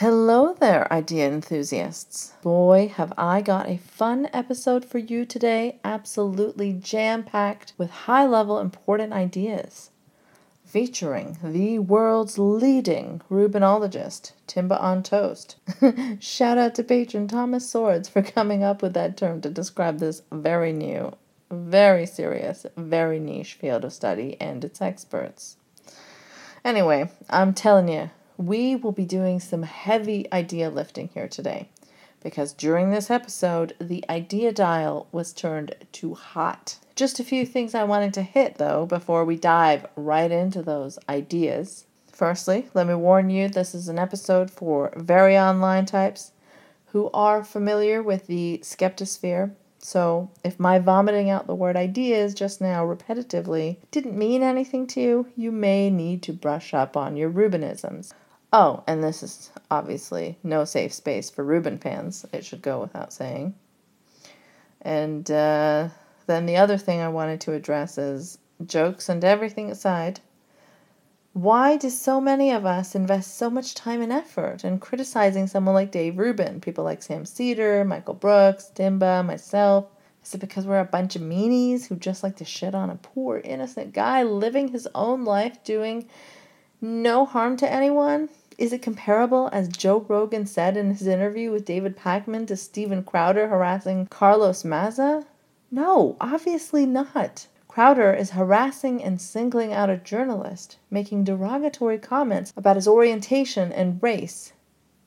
Hello there, idea enthusiasts. Boy, have I got a fun episode for you today, absolutely jam packed with high level important ideas. Featuring the world's leading Rubinologist, Timba on Toast. Shout out to patron Thomas Swords for coming up with that term to describe this very new, very serious, very niche field of study and its experts. Anyway, I'm telling you, we will be doing some heavy idea lifting here today because during this episode, the idea dial was turned to hot. Just a few things I wanted to hit though before we dive right into those ideas. Firstly, let me warn you this is an episode for very online types who are familiar with the skeptosphere. So, if my vomiting out the word ideas just now repetitively didn't mean anything to you, you may need to brush up on your Rubinisms. Oh, and this is obviously no safe space for Rubin fans, it should go without saying. And uh, then the other thing I wanted to address is jokes and everything aside. Why do so many of us invest so much time and effort in criticizing someone like Dave Rubin, people like Sam Seder, Michael Brooks, Timba, myself? Is it because we're a bunch of meanies who just like to shit on a poor, innocent guy living his own life doing no harm to anyone? Is it comparable, as Joe Rogan said in his interview with David Pakman, to Steven Crowder harassing Carlos Maza? No, obviously not. Crowder is harassing and singling out a journalist, making derogatory comments about his orientation and race.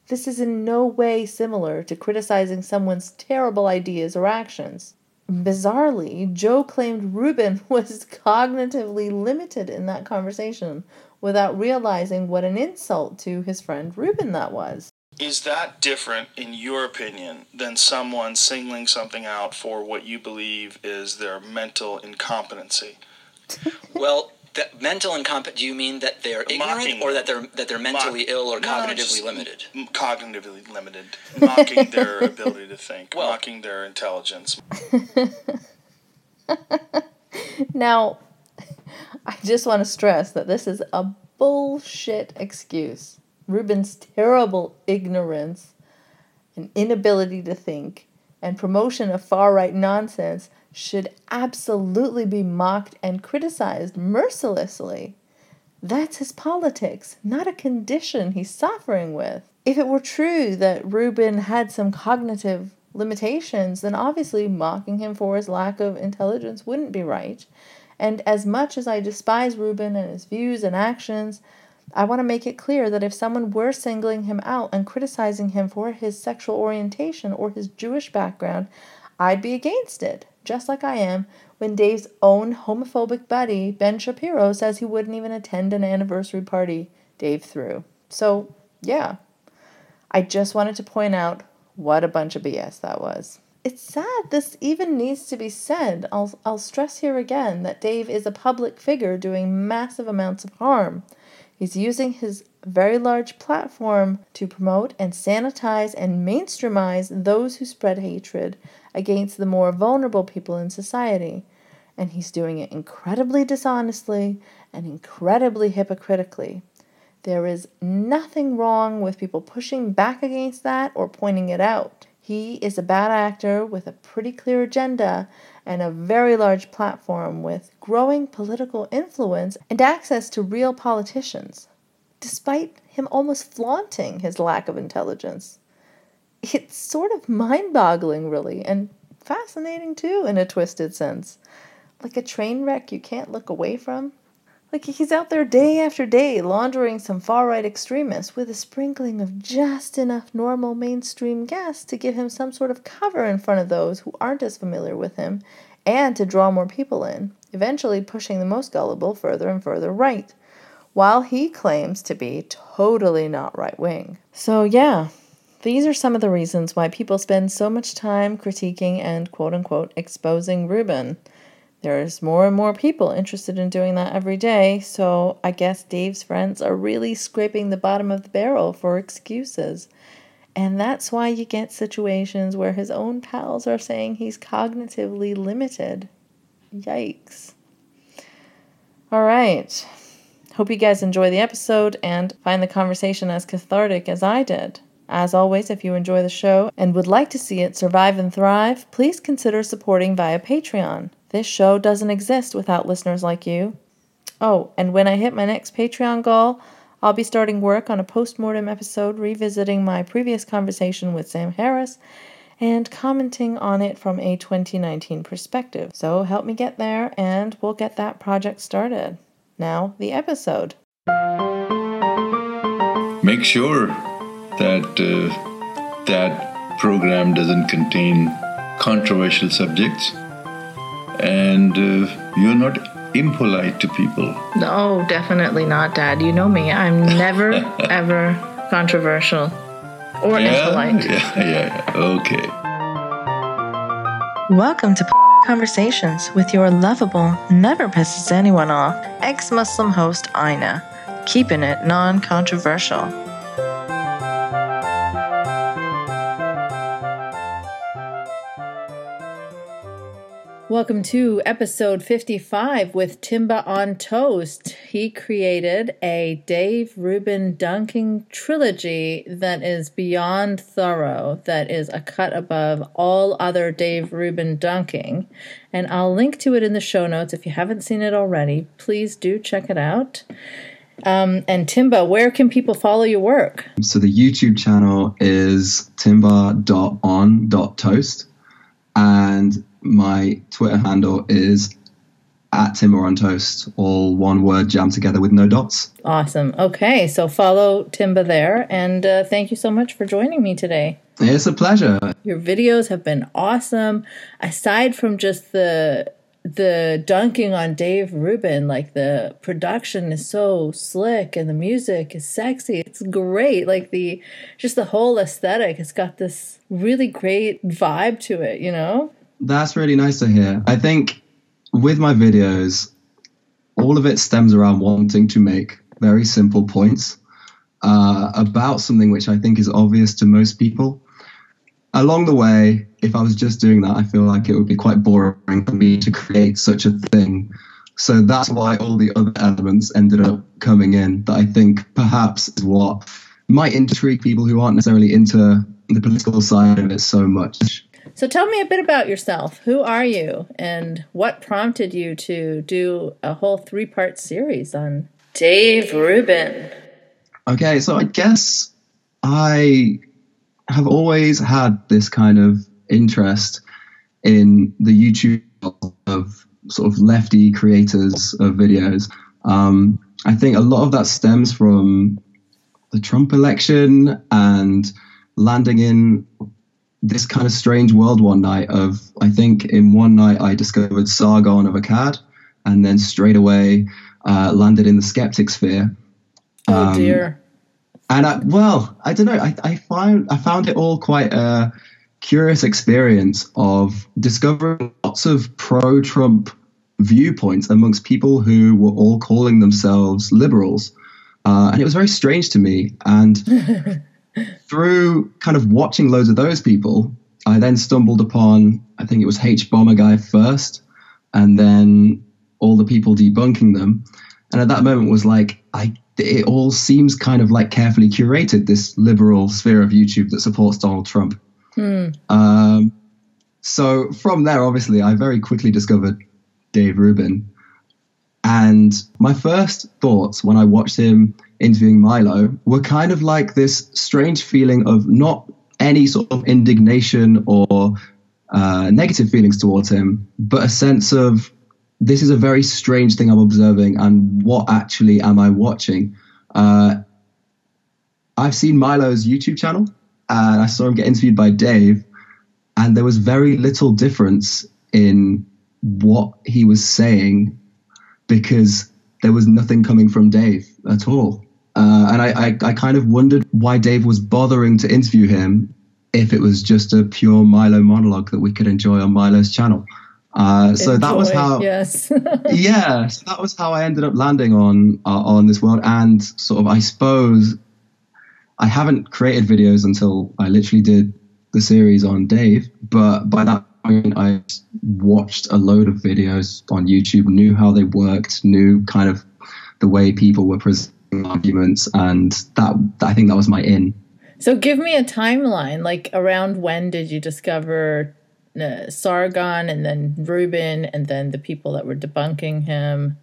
This is in no way similar to criticizing someone's terrible ideas or actions. Bizarrely, Joe claimed Rubin was cognitively limited in that conversation, without realizing what an insult to his friend Rubin that was. Is that different, in your opinion, than someone singling something out for what you believe is their mental incompetency? well, that mental incompetent. Do you mean that they're ignorant, Mocking, or that they're that they're mentally mock, ill or no, cognitively limited? Cognitively limited, mocking their ability to think, well, mocking their intelligence. now, I just want to stress that this is a bullshit excuse. Rubin's terrible ignorance and inability to think and promotion of far right nonsense should absolutely be mocked and criticized mercilessly. That's his politics, not a condition he's suffering with. If it were true that Rubin had some cognitive limitations, then obviously mocking him for his lack of intelligence wouldn't be right. And as much as I despise Rubin and his views and actions, I want to make it clear that if someone were singling him out and criticizing him for his sexual orientation or his Jewish background, I'd be against it, just like I am when Dave's own homophobic buddy, Ben Shapiro, says he wouldn't even attend an anniversary party Dave threw. So, yeah, I just wanted to point out what a bunch of BS that was it's sad this even needs to be said. I'll, I'll stress here again that Dave is a public figure doing massive amounts of harm. He's using his very large platform to promote and sanitize and mainstreamize those who spread hatred against the more vulnerable people in society. And he's doing it incredibly dishonestly and incredibly hypocritically. There is nothing wrong with people pushing back against that or pointing it out. He is a bad actor with a pretty clear agenda and a very large platform with growing political influence and access to real politicians, despite him almost flaunting his lack of intelligence. It's sort of mind boggling, really, and fascinating too, in a twisted sense. Like a train wreck you can't look away from. Like he's out there day after day laundering some far right extremists with a sprinkling of just enough normal mainstream gas to give him some sort of cover in front of those who aren't as familiar with him and to draw more people in, eventually pushing the most gullible further and further right, while he claims to be totally not right wing. So, yeah, these are some of the reasons why people spend so much time critiquing and quote unquote exposing Rubin. There's more and more people interested in doing that every day, so I guess Dave's friends are really scraping the bottom of the barrel for excuses. And that's why you get situations where his own pals are saying he's cognitively limited. Yikes. All right. Hope you guys enjoy the episode and find the conversation as cathartic as I did. As always, if you enjoy the show and would like to see it survive and thrive, please consider supporting via Patreon. This show doesn't exist without listeners like you. Oh, and when I hit my next Patreon goal, I'll be starting work on a post-mortem episode revisiting my previous conversation with Sam Harris and commenting on it from a 2019 perspective. So help me get there and we'll get that project started. Now, the episode. Make sure that uh, that program doesn't contain controversial subjects and uh, you're not impolite to people. No, definitely not, Dad. You know me. I'm never, ever controversial or yeah, impolite. Yeah, yeah, yeah. okay. Welcome to Conversations with your lovable, never pisses anyone off, ex Muslim host Ina, keeping it non controversial. Welcome to episode 55 with Timba on Toast. He created a Dave Rubin dunking trilogy that is beyond thorough, that is a cut above all other Dave Rubin dunking. And I'll link to it in the show notes if you haven't seen it already. Please do check it out. Um, and Timba, where can people follow your work? So the YouTube channel is timba.on.toast. And my Twitter handle is at Timba on Toast, all one word jammed together with no dots. Awesome. Okay, so follow Timba there, and uh, thank you so much for joining me today. It's a pleasure. Your videos have been awesome. Aside from just the the dunking on Dave Rubin, like the production is so slick and the music is sexy. It's great. Like the just the whole aesthetic it's got this really great vibe to it, you know? That's really nice to hear. I think with my videos, all of it stems around wanting to make very simple points uh, about something which I think is obvious to most people. Along the way, if I was just doing that, I feel like it would be quite boring for me to create such a thing. So that's why all the other elements ended up coming in that I think perhaps is what might intrigue people who aren't necessarily into the political side of it so much. So tell me a bit about yourself. Who are you and what prompted you to do a whole three part series on Dave Rubin? Okay, so I guess I have always had this kind of interest in the YouTube of sort of lefty creators of videos. Um, I think a lot of that stems from the Trump election and landing in this kind of strange world one night of I think in one night I discovered Sargon of Akkad and then straight away uh, landed in the skeptic sphere. Oh um, dear. And I, well, I don't know. I, I find I found it all quite a curious experience of discovering lots of pro-Trump viewpoints amongst people who were all calling themselves liberals, uh, and it was very strange to me. And through kind of watching loads of those people, I then stumbled upon, I think it was hbomberguy first, and then all the people debunking them. And at that moment was like, I, it all seems kind of like carefully curated, this liberal sphere of YouTube that supports Donald Trump. Hmm. Um, so from there, obviously, I very quickly discovered Dave Rubin. And my first thoughts when I watched him interviewing Milo were kind of like this strange feeling of not any sort of indignation or uh, negative feelings towards him, but a sense of this is a very strange thing I'm observing, and what actually am I watching? Uh, I've seen Milo's YouTube channel, and I saw him get interviewed by Dave, and there was very little difference in what he was saying because there was nothing coming from Dave at all. Uh, and I, I, I, kind of wondered why Dave was bothering to interview him if it was just a pure Milo monologue that we could enjoy on Milo's channel. Uh, so enjoy, that was how, yes, yeah, so that was how I ended up landing on uh, on this world, and sort of I suppose I haven't created videos until I literally did the series on Dave, but by that point I watched a load of videos on YouTube, knew how they worked, knew kind of the way people were presenting arguments, and that I think that was my in. So give me a timeline. Like around when did you discover uh, Sargon, and then Rubin, and then the people that were debunking him?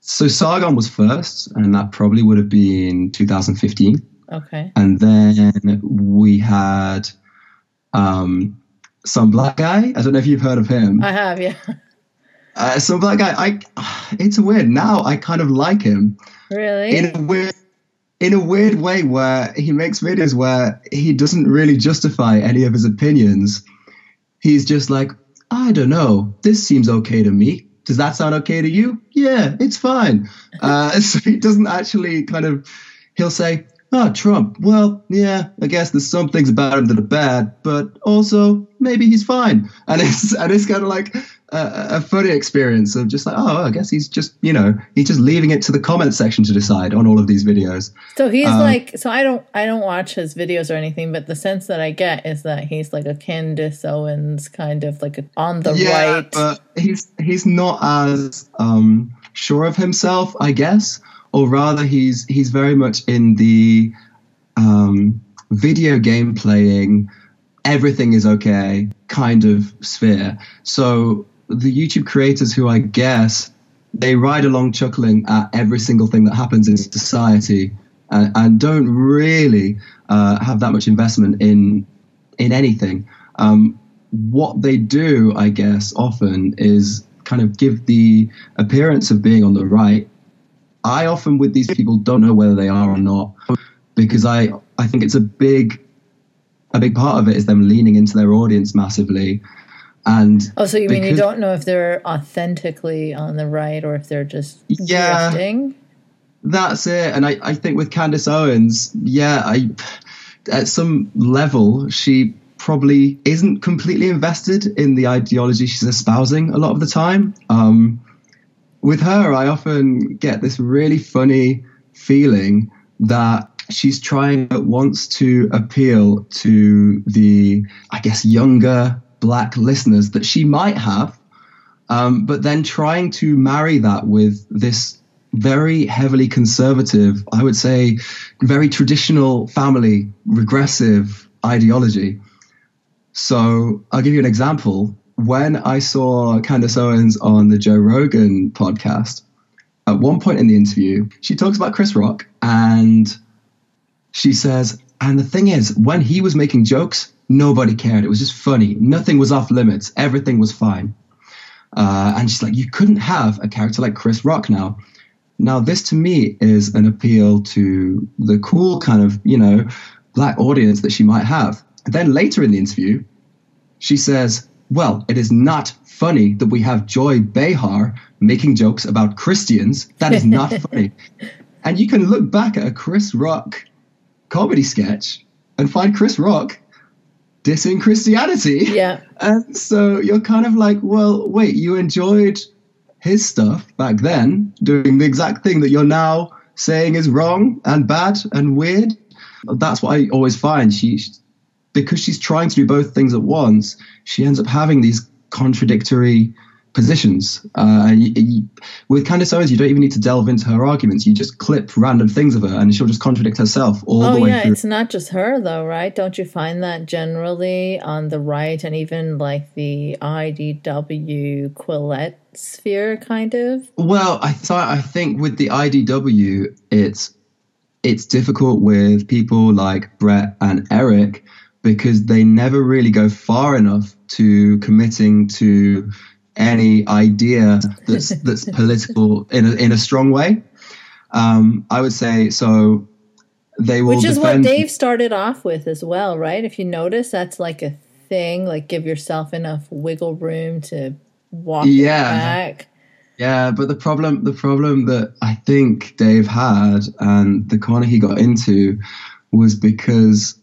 So Sargon was first, and that probably would have been 2015. Okay. And then we had um, some black guy. I don't know if you've heard of him. I have, yeah. Uh, some black guy. I. It's weird. Now I kind of like him. Really? In a weird, in a weird way, where he makes videos where he doesn't really justify any of his opinions. He's just like, I don't know. This seems okay to me. Does that sound okay to you? Yeah, it's fine. Uh, so he doesn't actually kind of. He'll say, oh, Trump, well, yeah, I guess there's some things about him that are bad, but also maybe he's fine. And it's and it's kind of like a, a, funny experience of just like, oh, I guess he's just, you know, he's just leaving it to the comment section to decide on all of these videos. So he's um, like, so I don't, I don't watch his videos or anything, but the sense that I get is that he's like a Candace Owens kind of like a, on the yeah, right. but he's he's not as um, sure of himself, I guess or rather he's he's very much in the um, video game playing everything is okay kind of sphere so the youtube creators who i guess they ride along chuckling at every single thing that happens in society. And, and don't really uh, have that much investment in in anything. Um, what they do i guess often is kind of give the appearance of being on the right. I often with these people don't know whether they are or not because I I think it's a big a big part of it is them leaning into their audience massively. And oh, so you mean you don't know if they're authentically on the right or if they're just yeah, drifting? That's it. And I, I think with Candace Owens, yeah, I at some level she probably isn't completely invested in the ideology she's espousing a lot of the time. Um, with her, I often get this really funny feeling that she's trying at once to appeal to the, I guess, younger black listeners that she might have, um, but then trying to marry that with this very heavily conservative, I would say, very traditional family, regressive ideology. So I'll give you an example when I saw Candace Owens on the Joe Rogan podcast, at one point in the interview, she talks about Chris Rock and she says, and the thing is, when he was making jokes, nobody cared. It was just funny. Nothing was off limits. Everything was fine. Uh, and she's like, you couldn't have a character like Chris Rock now. Now, this to me is an appeal to the cool kind of, you know, black audience that she might have. And Then later in the interview, she says, well, it is not funny that we have Joy Behar making jokes about Christians. That is not funny. And you can look back at a Chris Rock comedy sketch and find Chris Rock dissing Christianity. Yeah. And so you're kind of like, well, wait, you enjoyed his stuff back then, doing the exact thing that you're now saying is wrong and bad and weird. That's what I always find. She because she's trying to do both things at once, she ends up having these contradictory positions. Uh, you, you, with Candace Owens, you don't even need to delve into her arguments. You just clip random things of her, and she'll just contradict herself all oh, the way yeah, through. It's not just her, though, right? Don't you find that generally on the right, and even like the IDW Quillette sphere, kind of? Well, I thought I think with the IDW, it's it's difficult with people like Brett and Eric because they never really go far enough to committing to any idea that's that's political in a, in a strong way. Um, I would say so. They will, which is what Dave started off with as well, right? If you notice, that's like a thing. Like give yourself enough wiggle room to walk yeah. back. Yeah, but the problem the problem that I think Dave had and the corner he got into was because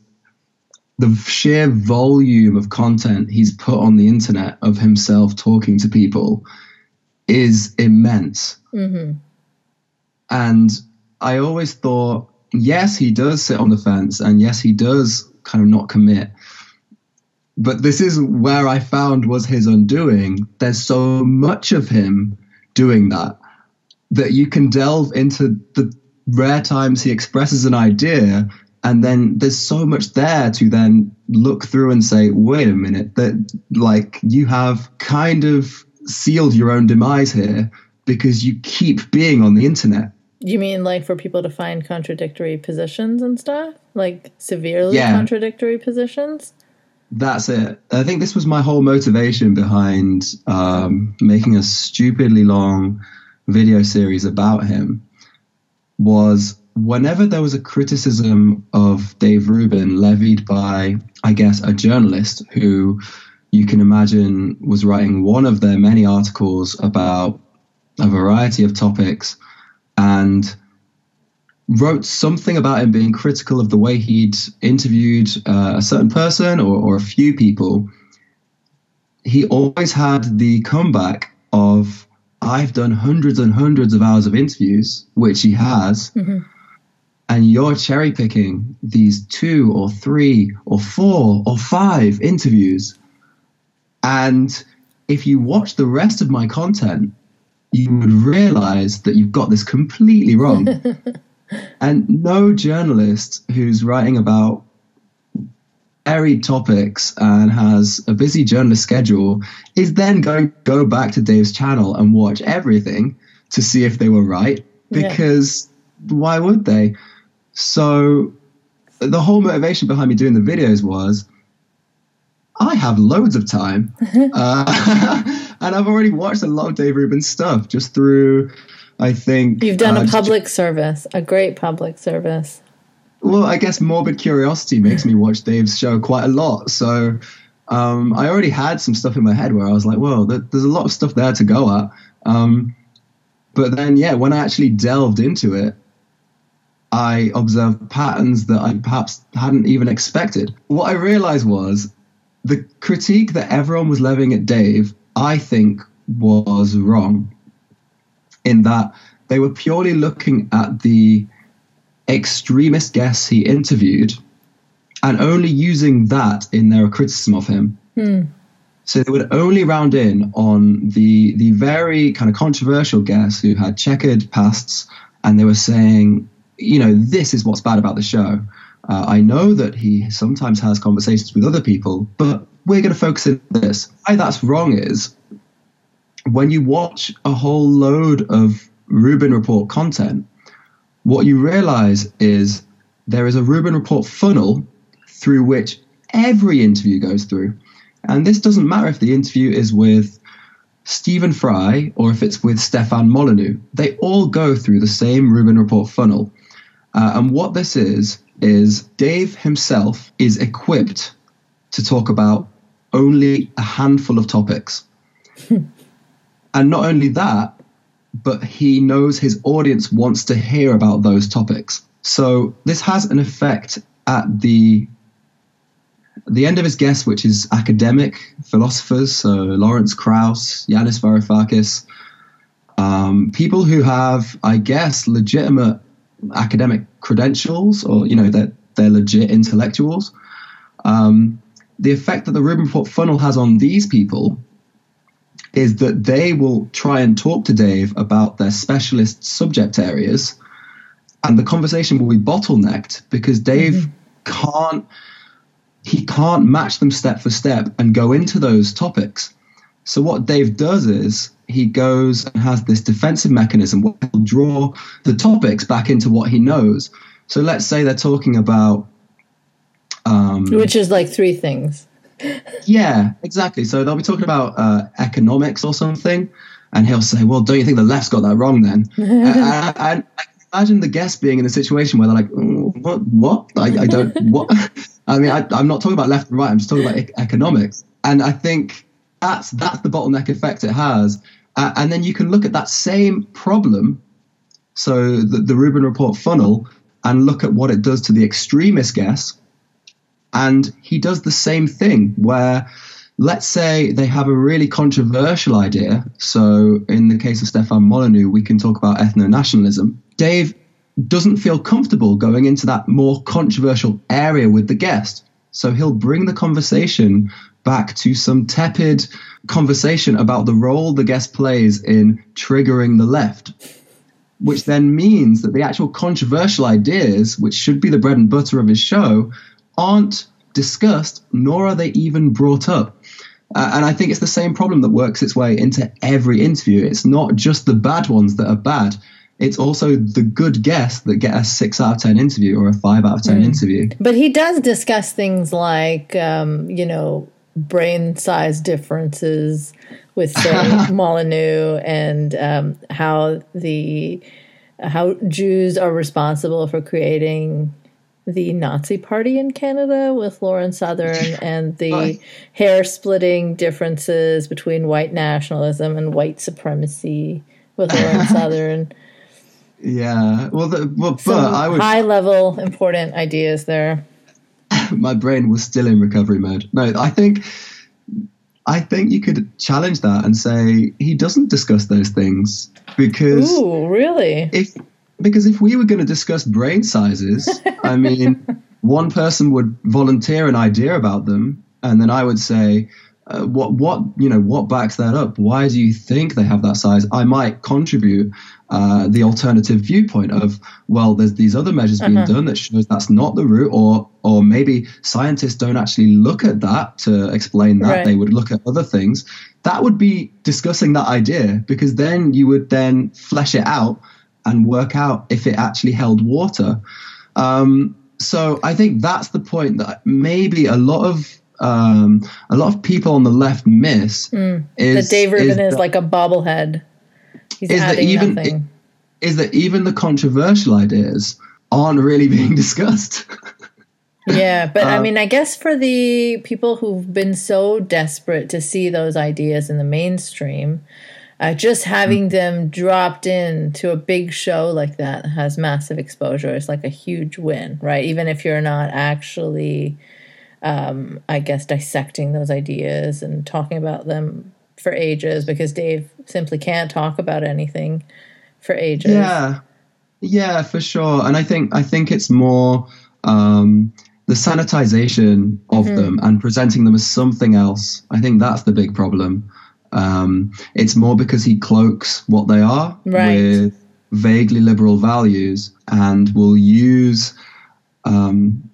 the sheer volume of content he's put on the internet of himself talking to people is immense. Mm-hmm. And I always thought, yes, he does sit on the fence, and yes, he does kind of not commit. But this is where I found was his undoing. There's so much of him doing that. that you can delve into the rare times he expresses an idea and then there's so much there to then look through and say wait a minute that like you have kind of sealed your own demise here because you keep being on the internet. You mean like for people to find contradictory positions and stuff? Like severely yeah. contradictory positions? That's it. I think this was my whole motivation behind um, making a stupidly long video series about him was whenever there was a criticism of Dave Rubin levied by, I guess, a journalist who you can imagine was writing one of their many articles about a variety of topics and wrote something about him being critical of the way he'd interviewed uh, a certain person or, or a few people, he always had the comeback of, I've done hundreds and hundreds of hours of interviews, which he has. Mm-hmm and you're cherry picking these two or three or four or five interviews. And if you watch the rest of my content, you would realize that you've got this completely wrong. and no journalist who's writing about varied topics and has a busy journalist schedule is then going to go back to Dave's channel and watch everything to see if they were right because yeah. why would they? So the whole motivation behind me doing the videos was I have loads of time. uh, and I've already watched a lot of Dave Rubin stuff just through, I think. You've done uh, a public just, service, a great public service. Well, I guess morbid curiosity makes me watch Dave's show quite a lot. So um, I already had some stuff in my head where I was like, well, there's a lot of stuff there to go at. Um, but then, yeah, when I actually delved into it, I observed patterns that I perhaps hadn't even expected. What I realized was the critique that everyone was levying at Dave, I think, was wrong. In that they were purely looking at the extremist guests he interviewed and only using that in their criticism of him. Hmm. So they would only round in on the the very kind of controversial guests who had checkered pasts, and they were saying you know, this is what's bad about the show. Uh, I know that he sometimes has conversations with other people, but we're going to focus on this. Why that's wrong is when you watch a whole load of Rubin Report content, what you realize is there is a Rubin Report funnel through which every interview goes through. And this doesn't matter if the interview is with Stephen Fry or if it's with Stefan Molyneux. They all go through the same Rubin Report funnel. Uh, and what this is, is Dave himself is equipped to talk about only a handful of topics. and not only that, but he knows his audience wants to hear about those topics. So this has an effect at the the end of his guest, which is academic philosophers, so Lawrence Krauss, Yanis Varoufakis, um, people who have, I guess, legitimate academic credentials or you know that they're, legit intellectuals. Um, the effect that the Rubin Report funnel has on these people is that they will try and talk to Dave about their specialist subject areas, and the conversation will be bottlenecked because Dave mm-hmm. can't he can't match them step for step and go into those topics. So what Dave does is he goes and has this defensive mechanism where he'll draw the topics back into what he knows. So let's say they're talking about. Um, Which is like three things. yeah, exactly. So they'll be talking about uh, economics or something, and he'll say, "Well, don't you think the left's got that wrong then?" and, and, imagine the guest being in a situation where they're like, oh, "What? What? I, I don't. What?" I mean, I, am not talking about left and right. I'm just talking about e- economics, and I think that's that's the bottleneck effect it has uh, and then you can look at that same problem, so the, the Rubin report funnel, and look at what it does to the extremist guess. And he does the same thing where, let's say they have a really controversial idea. So, in the case of Stefan Molyneux, we can talk about ethno nationalism. Dave doesn't feel comfortable going into that more controversial area with the guest. So, he'll bring the conversation back to some tepid conversation about the role the guest plays in triggering the left. which then means that the actual controversial ideas, which should be the bread and butter of his show, aren't discussed, nor are they even brought up. Uh, and I think it's the same problem that works its way into every interview. It's not just the bad ones that are bad. It's also the good guests that get a six out of 10 interview or a five out of 10 mm. interview. But he does discuss things like, um, you know, brain size differences with, say, Molyneux and um, how the how Jews are responsible for creating the Nazi Party in Canada with Lauren Southern and the hair splitting differences between white nationalism and white supremacy with Lauren Southern. Yeah, well, the, well but I would high level important ideas there. My brain was still in recovery mode. No, I think I think you could challenge that and say he doesn't discuss those things because Ooh, really? If because if we were going to discuss brain sizes, I mean, one person would volunteer an idea about them, and then I would say, uh, "What, what, you know, what backs that up? Why do you think they have that size?" I might contribute uh, the alternative viewpoint of, "Well, there's these other measures being uh-huh. done that shows that's not the route," or, or maybe scientists don't actually look at that to explain that. Right. They would look at other things. That would be discussing that idea because then you would then flesh it out and work out if it actually held water. Um, so I think that's the point that maybe a lot of um, a lot of people on the left miss mm, is that Dave Rubin is, is like a bobblehead. He's is that even, nothing. Is that even the controversial ideas aren't really being discussed? yeah, but um, I mean, I guess for the people who've been so desperate to see those ideas in the mainstream, uh, just having mm. them dropped in to a big show like that has massive exposure. It's like a huge win, right? Even if you're not actually, um, I guess, dissecting those ideas and talking about them for ages, because Dave simply can't talk about anything for ages. Yeah, yeah, for sure. And I think I think it's more. Um, the sanitization of mm-hmm. them and presenting them as something else. I think that's the big problem. Um, it's more because he cloaks what they are right. with vaguely liberal values and will use, um,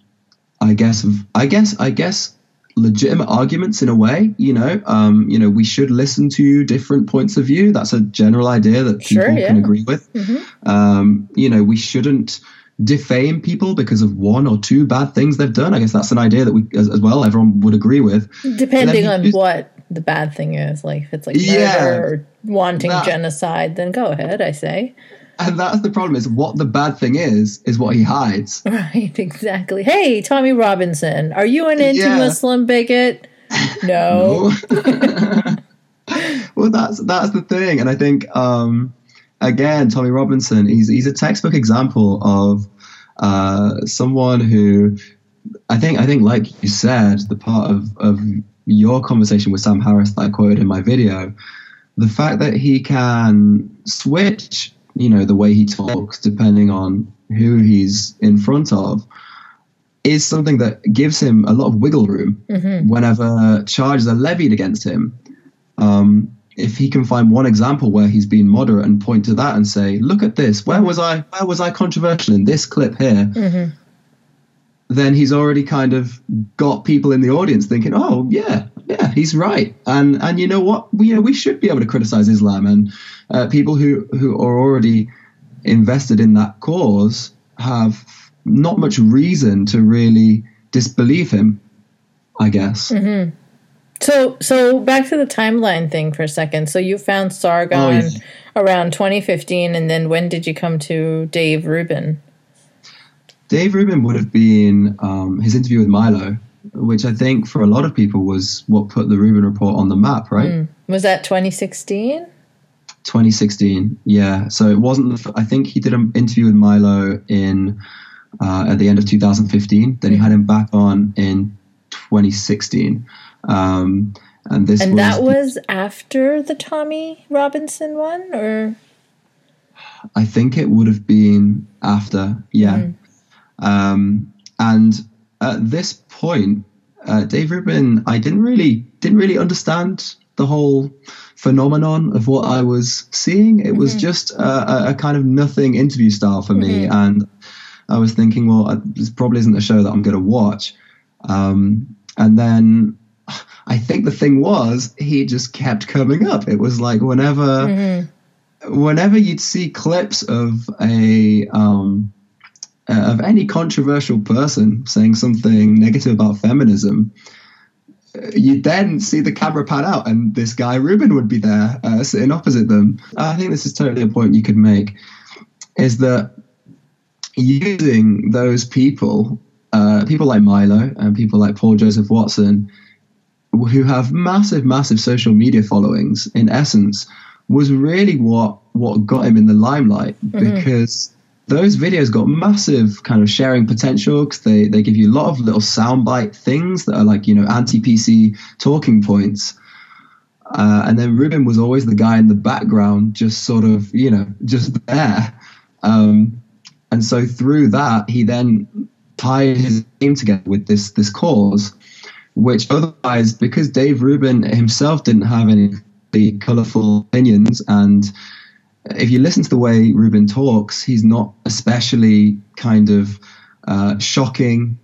I guess, I guess, I guess, legitimate arguments in a way. You know, um, you know, we should listen to different points of view. That's a general idea that people sure, yeah. can agree with. Mm-hmm. Um, you know, we shouldn't defame people because of one or two bad things they've done. I guess that's an idea that we, as, as well, everyone would agree with. Depending on what the bad thing is. Like if it's like murder yeah, or wanting that, genocide, then go ahead, I say. And that's the problem is what the bad thing is, is what he hides. Right, exactly. Hey, Tommy Robinson, are you an anti-Muslim yeah. bigot? No. no. well, that's that's the thing, and I think um, again, Tommy Robinson, he's he's a textbook example of uh, someone who I think I think like you said, the part of of your conversation with Sam Harris that I quoted in my video, the fact that he can switch, you know, the way he talks depending on who he's in front of is something that gives him a lot of wiggle room mm-hmm. whenever charges are levied against him. Um, if he can find one example where he's been moderate and point to that and say, "Look at this. Where was I? Where was I controversial in this clip here?" Mm-hmm then he's already kind of got people in the audience thinking, "Oh, yeah, yeah, he's right." And and you know what? We you know, we should be able to criticize Islam, and uh, people who who are already invested in that cause have not much reason to really disbelieve him. I guess. Mm-hmm. So so back to the timeline thing for a second. So you found Sargon oh, around 2015, and then when did you come to Dave Rubin? Dave Rubin would have been um, his interview with Milo, which I think for a lot of people was what put the Rubin report on the map, right? Mm. Was that 2016? 2016, yeah. So it wasn't. The, I think he did an interview with Milo in uh, at the end of 2015. Then he had him back on in 2016. Um, and this and was that was after the Tommy Robinson one, or I think it would have been after. Yeah. Mm. Um, and at this point, uh, Dave Rubin, I didn't really didn't really understand the whole phenomenon of what I was seeing. It was mm-hmm. just a, a, kind of nothing interview style for me, mm-hmm. and I was thinking, well, this probably isn't a show that I'm going to watch. Um, and then I think the thing was he just kept coming up. It was like whenever, mm-hmm. whenever you'd see clips of a um, uh, of any controversial person saying something negative about feminism, you'd then see the camera pan out and this guy Rubin would be there uh, sitting opposite them. I think this is totally a point you could make is that using those people, uh, people like Milo and people like Paul Joseph Watson, who have massive, massive social media followings, in essence, was really what what got him in the limelight mm-hmm. because those videos got massive kind of sharing potential because they, they give you a lot of little soundbite things that are like, you know, anti PC talking points. Uh, and then Rubin was always the guy in the background, just sort of, you know, just there. Um, and so through that, he then tied his name together with this this cause, which otherwise, because Dave Rubin himself didn't have any colorful opinions and if you listen to the way Rubin talks, he's not especially kind of uh, shocking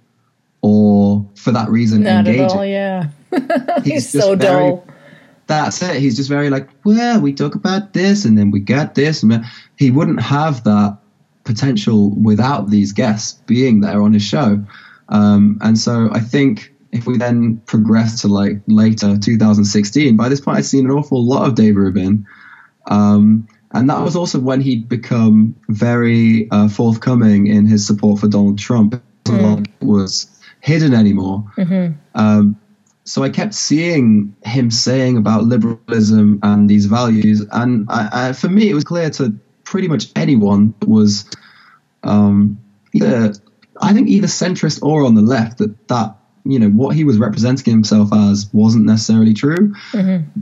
or for that reason not engaging. At all, yeah. he's, he's so very, dull. That's it. He's just very like, well, we talk about this and then we get this. And he wouldn't have that potential without these guests being there on his show. Um, and so I think if we then progress to like later 2016, by this point I'd seen an awful lot of Dave Rubin. Um, and that was also when he'd become very uh, forthcoming in his support for Donald Trump. Mm. was hidden anymore. Mm-hmm. Um, so I kept seeing him saying about liberalism and these values, and I, I, for me, it was clear to pretty much anyone that was um, either, I think, either centrist or on the left that that you know what he was representing himself as wasn't necessarily true. Mm-hmm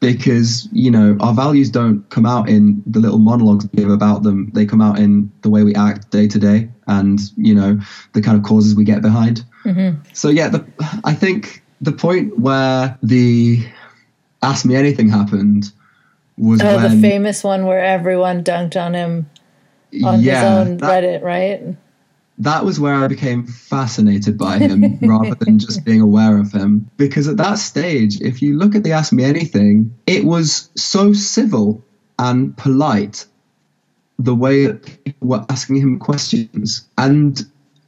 because you know our values don't come out in the little monologues we give about them. They come out in the way we act day to day and you know the kind of causes we get behind. Mm-hmm. so yeah the, i think the point where the ask me anything happened was oh when, the famous one where everyone dunked on him on yeah, his own that, reddit right that was where I became fascinated by him rather than just being aware of him. Because at that stage, if you look at the Ask Me Anything, it was so civil and polite the way that people were asking him questions. And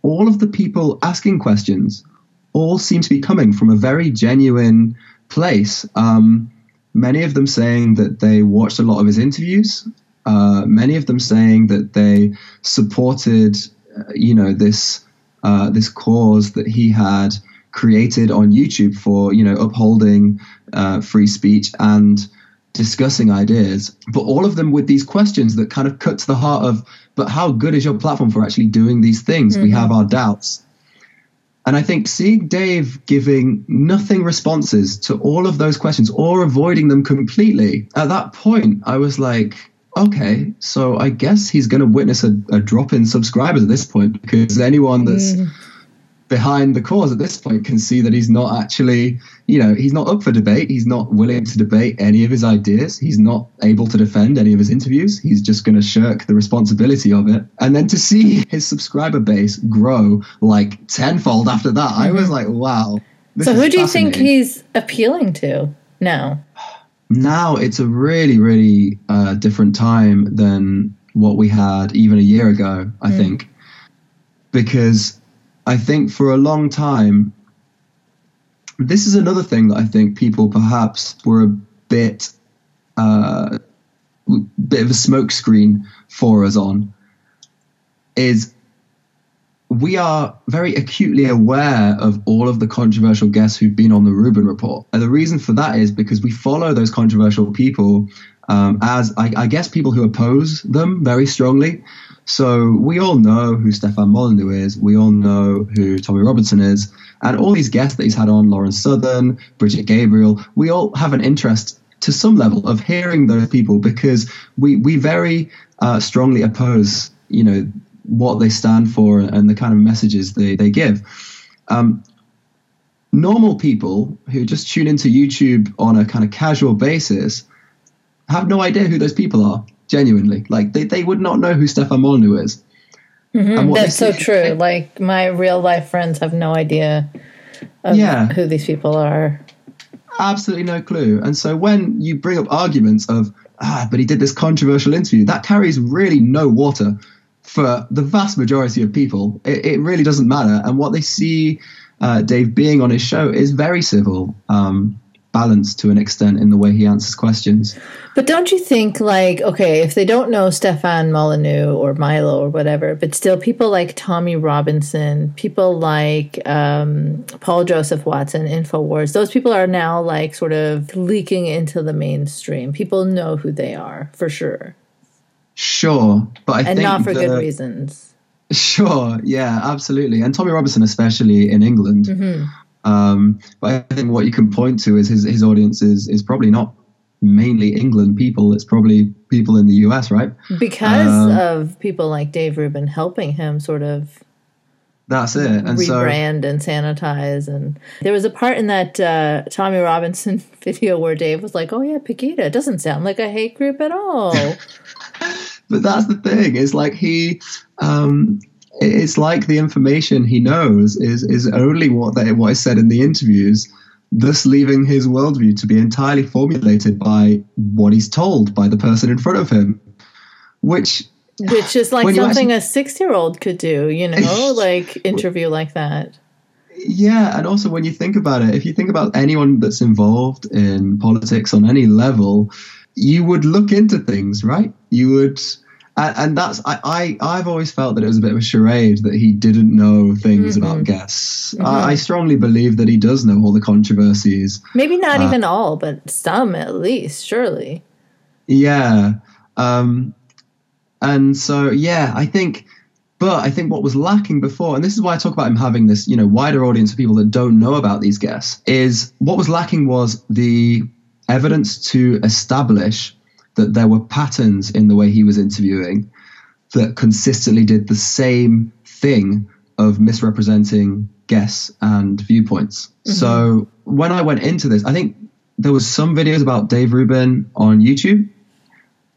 all of the people asking questions all seem to be coming from a very genuine place. Um, many of them saying that they watched a lot of his interviews. Uh, many of them saying that they supported you know this uh, this cause that he had created on YouTube for you know upholding uh, free speech and discussing ideas, but all of them with these questions that kind of cut to the heart of, but how good is your platform for actually doing these things? Mm-hmm. We have our doubts. And I think seeing Dave giving nothing responses to all of those questions or avoiding them completely, at that point, I was like, okay, so I guess he's going to witness a, a, drop in subscribers at this point because anyone that's mm. behind the cause at this point can see that he's not actually, you know, he's not up for debate. He's not willing to debate any of his ideas. He's not able to defend any of his interviews. He's just going to shirk the responsibility of it. And then to see his subscriber base grow like tenfold after that, mm-hmm. I was mm-hmm. like, wow. So who do you think he's appealing to now? Now it's a really, really uh, different time than what we had even a year ago, I mm. think. Because I think for a long time, this is another thing that I think people perhaps were a bit, uh, bit of a smokescreen for us on, is we are very acutely aware of all of the controversial guests who've been on the Rubin Report. And the reason for that is because we follow those controversial people um, as, I, I, guess, people who oppose them very strongly. So we all know who Stefan Molyneux is. We all know who Tommy Robinson is. And all these guests that he's had on, Lauren Southern, Brigitte Gabriel, we all have an interest to some level of hearing those people because we, we very uh, strongly oppose, you know, what they stand for and the kind of messages they, they give. Um, normal people who just tune into YouTube on a kind of casual basis have no idea who those people are. Genuinely, like they, they would not know who Stefan Molyneux is. Mm-hmm. That's so true. Like my real life friends have no idea yeah. who these people are. Absolutely no clue. And so when you bring up arguments of ah, but he did this controversial interview, that carries really no water for the vast majority of people. It, it really doesn't matter. And what they see uh, Dave being on his show is very civil. Um, balanced to an extent in the way he answers questions. But don't you think, like, okay, if they don't know Stefan Molyneux or Milo or whatever, but still people like Tommy Robinson, people like um, Paul Joseph Watson, InfoWars, those people are now like sort of leaking into the mainstream. People know who they are for sure. Sure, but I and not for the, good reasons. Sure, yeah, absolutely, and Tommy Robinson, especially in England. Mm-hmm um, but I think what you can point to is his, his audience is, is probably not mainly England people. It's probably people in the US, right? Because um, of people like Dave Rubin helping him sort of. That's it. And rebrand so, and sanitize. And there was a part in that uh, Tommy Robinson video where Dave was like, "Oh yeah, Pegida doesn't sound like a hate group at all." but that's the thing. It's like he um, it's like the information he knows is is only what they what is said in the interviews, thus leaving his worldview to be entirely formulated by what he's told by the person in front of him, which which is like something actually, a six year old could do, you know, like interview like that. Yeah, and also when you think about it, if you think about anyone that's involved in politics on any level, you would look into things, right? You would and, and that's I, I have always felt that it was a bit of a charade that he didn't know things mm-hmm. about guests. Mm-hmm. I, I, strongly believe that he does know all the controversies. Maybe not uh, even all, but some at least, surely. Yeah, um, and so yeah, I think. But I think what was lacking before, and this is why I talk about him having this, you know, wider audience of people that don't know about these guests, is what was lacking was the evidence to establish that there were patterns in the way he was interviewing that consistently did the same thing of misrepresenting guests and viewpoints. Mm-hmm. So when I went into this, I think there was some videos about Dave Rubin on YouTube,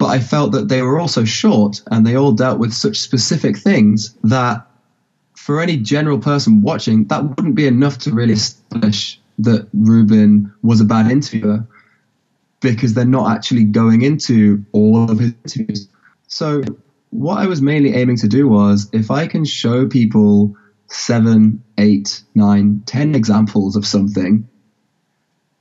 but I felt that they were also short and they all dealt with such specific things that for any general person watching, that wouldn't be enough to really establish that Rubin was a bad interviewer because they're not actually going into all of his interviews. So what I was mainly aiming to do was if I can show people seven, eight, nine, ten examples of something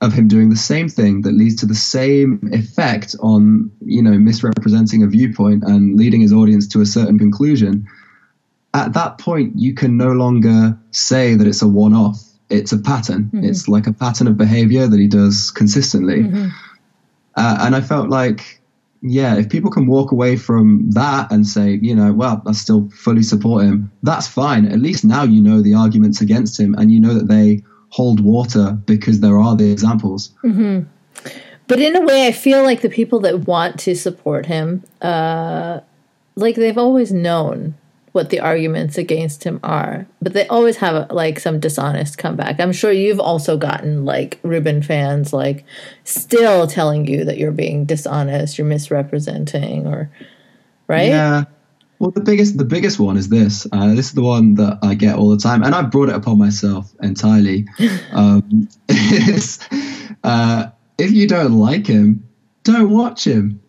of him doing the same thing that leads to the same effect on, you know, misrepresenting a viewpoint and leading his audience to a certain conclusion, at that point you can no longer say that it's a one-off. It's a pattern. Mm-hmm. It's like a pattern of behavior that he does consistently. Mm-hmm. Uh, and I felt like, yeah, if people can walk away from that and say, you know, well, I still fully support him, that's fine. At least now you know the arguments against him and you know that they hold water because there are the examples. Mm-hmm. But in a way, I feel like the people that want to support him, uh, like they've always known what the arguments against him are, but they always have like some dishonest comeback. I'm sure you've also gotten like Rubin fans like still telling you that you're being dishonest, you're misrepresenting, or right? Yeah. Well, the biggest the biggest one is this. Uh, this is the one that I get all the time, and I've brought it upon myself entirely. um, is, uh, if you don't like him, don't watch him.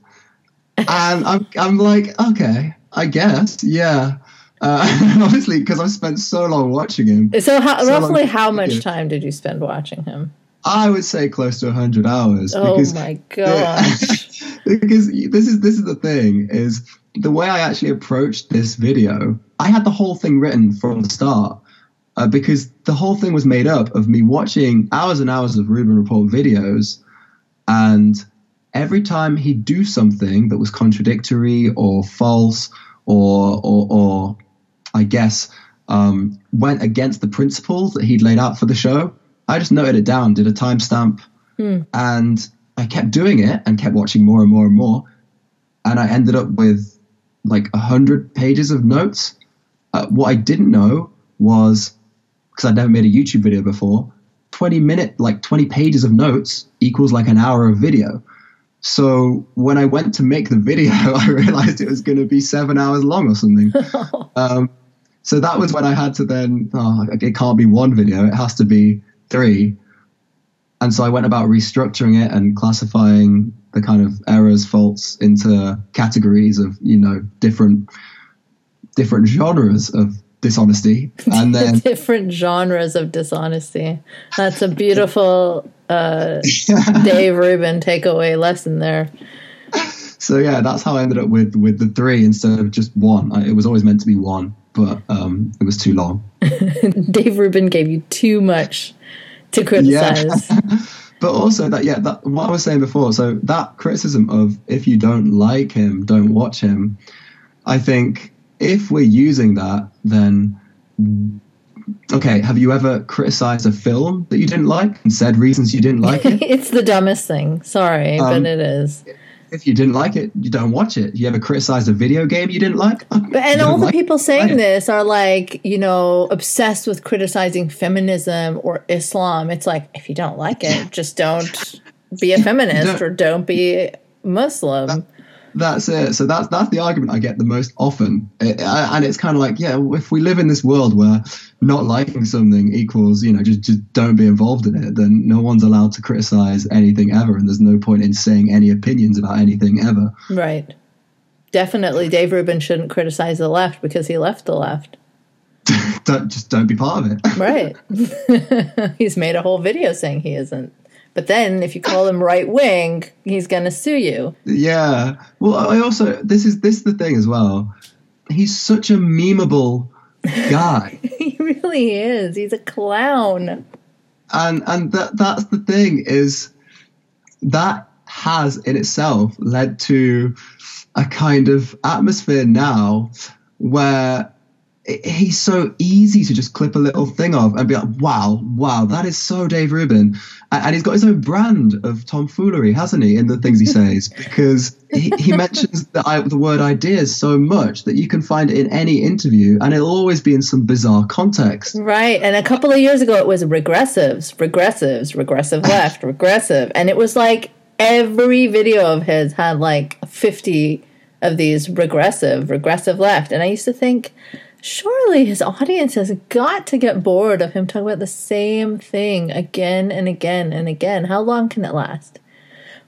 And I'm I'm like, okay, I guess, yeah. Uh, obviously, because I've spent so long watching him. So, how, so roughly, how much time did you spend watching him? I would say close to hundred hours. Oh my gosh! Because this is this is the thing is the way I actually approached this video. I had the whole thing written from the start uh, because the whole thing was made up of me watching hours and hours of Rubin Report videos, and every time he'd do something that was contradictory or false or or, or I guess, um, went against the principles that he'd laid out for the show. I just noted it down, did a timestamp, hmm. and I kept doing it and kept watching more and more and more. And I ended up with like a hundred pages of notes. Uh, what I didn't know was because I'd never made a YouTube video before, 20 minute, like 20 pages of notes equals like an hour of video. So when I went to make the video, I realized it was going to be seven hours long or something. um, so that was when I had to then, oh, it can't be one video, it has to be three. And so I went about restructuring it and classifying the kind of errors, faults into categories of, you know, different different genres of dishonesty. And then different genres of dishonesty. That's a beautiful uh, dave rubin takeaway lesson there. So yeah that's how i ended up with with the three instead of just one. I, it was always meant to be one but um, it was too long. Dave rubin gave you too much to criticize yeah. but also that yeah that what i was saying before so that criticism of if you don't like him don't watch him i think if we're using that, then okay, have you ever criticized a film that you didn't like and said reasons you didn't like it? it's the dumbest thing. Sorry, um, but it is. If you didn't like it, you don't watch it. You ever criticized a video game you didn't like? But, and all the like people saying this are like, you know, obsessed with criticizing feminism or Islam. It's like, if you don't like it, just don't be a feminist or don't be Muslim. That, that's it. So that's that's the argument I get the most often, it, and it's kind of like, yeah, if we live in this world where not liking something equals, you know, just just don't be involved in it, then no one's allowed to criticize anything ever, and there's no point in saying any opinions about anything ever. Right. Definitely, Dave Rubin shouldn't criticize the left because he left the left. don't just don't be part of it. right. He's made a whole video saying he isn't. But then if you call him right wing, he's going to sue you. Yeah. Well, I also this is this is the thing as well. He's such a memeable guy. he really is. He's a clown. And and that that's the thing is that has in itself led to a kind of atmosphere now where he's so easy to just clip a little thing of and be like, wow, wow, that is so Dave Rubin. And he's got his own brand of tomfoolery, hasn't he, in the things he says? Because he, he mentions the, the word ideas so much that you can find it in any interview and it'll always be in some bizarre context. Right. And a couple of years ago, it was regressives, regressives, regressive left, regressive. And it was like every video of his had like 50 of these regressive, regressive left. And I used to think, surely his audience has got to get bored of him talking about the same thing again and again and again. How long can it last?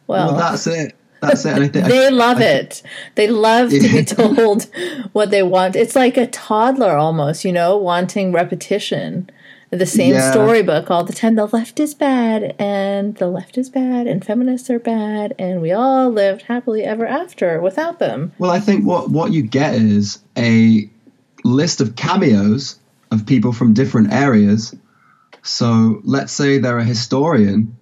Well, well that's it. That's it. they love it. They love yeah. to be told what they want. It's like a toddler almost, you know, wanting repetition. The same yeah. storybook all the time. The left is bad, and the left is bad, and feminists are bad, and we all lived happily ever after without them. Well, I think what what you get is a list of cameos of people from different areas. So let's say they're a historian.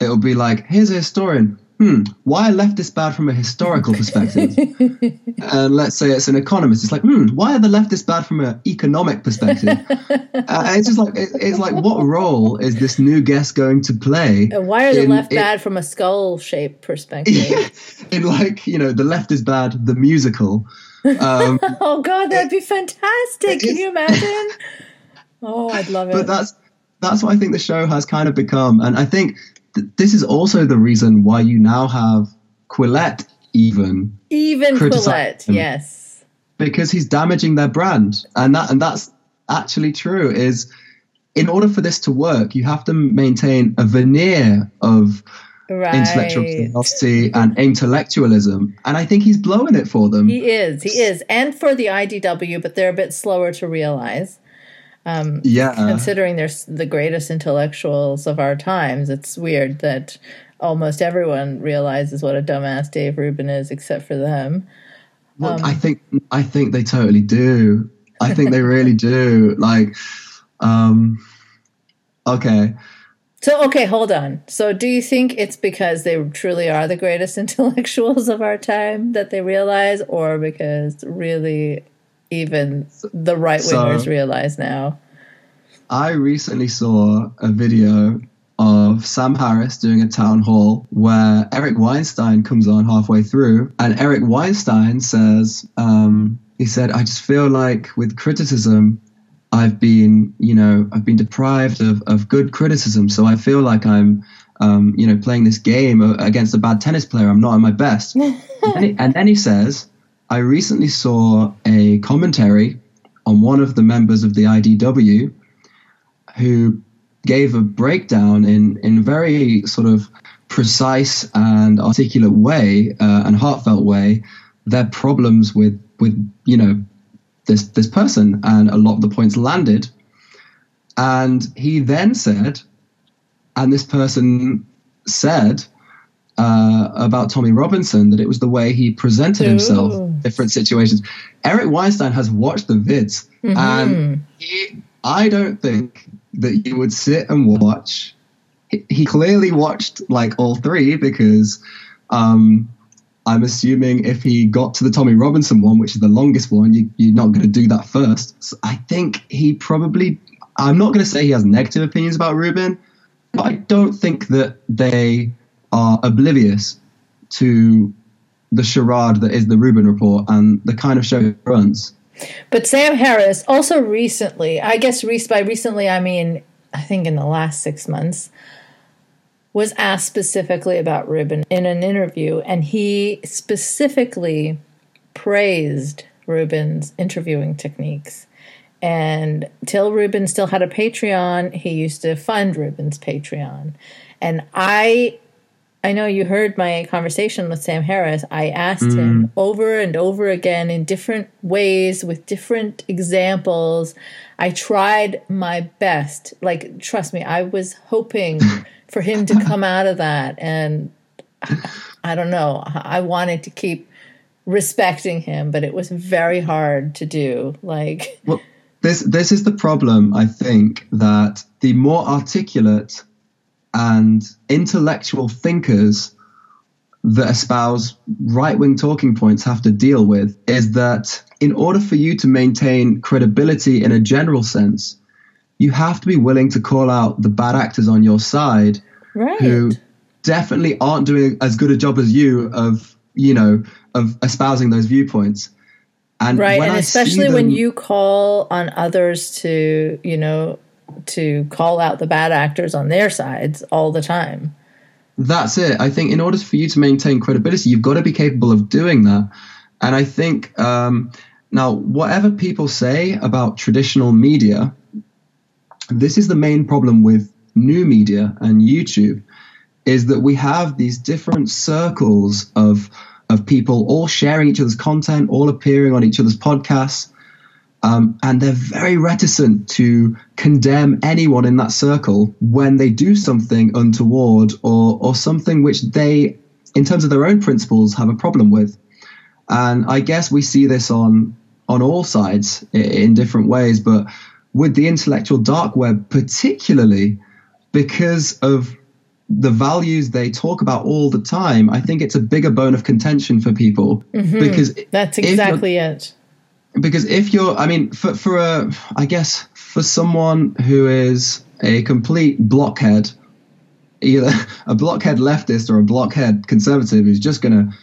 It'll be like, here's a historian. Hmm, why are leftists bad from a historical perspective? and let's say it's an economist. It's like, hmm, why are the leftists bad from an economic perspective? uh, it's just like, it, it's like, what role is this new guest going to play? And why are the in, left bad from a skull shaped perspective? Yeah, in like, you know, the left is bad, the musical. Um, oh God, that'd be fantastic! Can you imagine? Oh, I'd love it. But that's that's what I think the show has kind of become, and I think th- this is also the reason why you now have Quillette even even Quillette, yes, because he's damaging their brand, and that and that's actually true. Is in order for this to work, you have to maintain a veneer of right. intellectual curiosity and intellectualism. And I think he's blowing it for them. He is. He is. And for the IDW, but they're a bit slower to realize. Um, yeah. Considering they're the greatest intellectuals of our times, it's weird that almost everyone realizes what a dumbass Dave Rubin is, except for them. Well, um, I think I think they totally do. I think they really do. Like, um, okay. So, okay, hold on. So, do you think it's because they truly are the greatest intellectuals of our time that they realize, or because really even the right wingers so, realize now? I recently saw a video of Sam Harris doing a town hall where Eric Weinstein comes on halfway through, and Eric Weinstein says, um, he said, I just feel like with criticism, I've been, you know, I've been deprived of, of good criticism. So I feel like I'm, um, you know, playing this game against a bad tennis player. I'm not at my best. and, then he, and then he says, I recently saw a commentary on one of the members of the IDW who gave a breakdown in, in very sort of precise and articulate way uh, and heartfelt way their problems with with you know this this person, and a lot of the points landed. And he then said, and this person said uh, about Tommy Robinson that it was the way he presented Ooh. himself, different situations. Eric Weinstein has watched the vids, mm-hmm. and he, I don't think that you would sit and watch. He, he clearly watched like all three because um, I'm assuming if he got to the Tommy Robinson one, which is the longest one, you, are not going to do that first. So I think he probably. I'm not going to say he has negative opinions about Rubin, but I don't think that they are oblivious to the charade that is the Rubin report and the kind of show it runs. But Sam Harris also recently, I guess by recently I mean I think in the last six months, was asked specifically about Rubin in an interview, and he specifically praised Rubin's interviewing techniques. And till Rubin still had a Patreon, he used to fund Rubin's Patreon. And I I know you heard my conversation with Sam Harris. I asked mm. him over and over again in different ways with different examples. I tried my best. Like, trust me, I was hoping for him to come out of that. And I don't know, I wanted to keep respecting him, but it was very hard to do. Like, well, this this is the problem. I think that the more articulate and intellectual thinkers that espouse right wing talking points have to deal with is that in order for you to maintain credibility in a general sense, you have to be willing to call out the bad actors on your side right. who definitely aren't doing as good a job as you of, you know, of espousing those viewpoints. And right, and I especially them, when you call on others to, you know, to call out the bad actors on their sides all the time. That's it. I think in order for you to maintain credibility, you've got to be capable of doing that. And I think um, now, whatever people say about traditional media, this is the main problem with new media and YouTube, is that we have these different circles of of people all sharing each other's content, all appearing on each other's podcasts, um, and they're very reticent to condemn anyone in that circle when they do something untoward or, or something which they, in terms of their own principles, have a problem with. And I guess we see this on on all sides in different ways, but with the intellectual dark web, particularly because of the values they talk about all the time, I think it's a bigger bone of contention for people. Mm-hmm. Because that's exactly it because if you're i mean for for a i guess for someone who is a complete blockhead either a blockhead leftist or a blockhead conservative who's just going to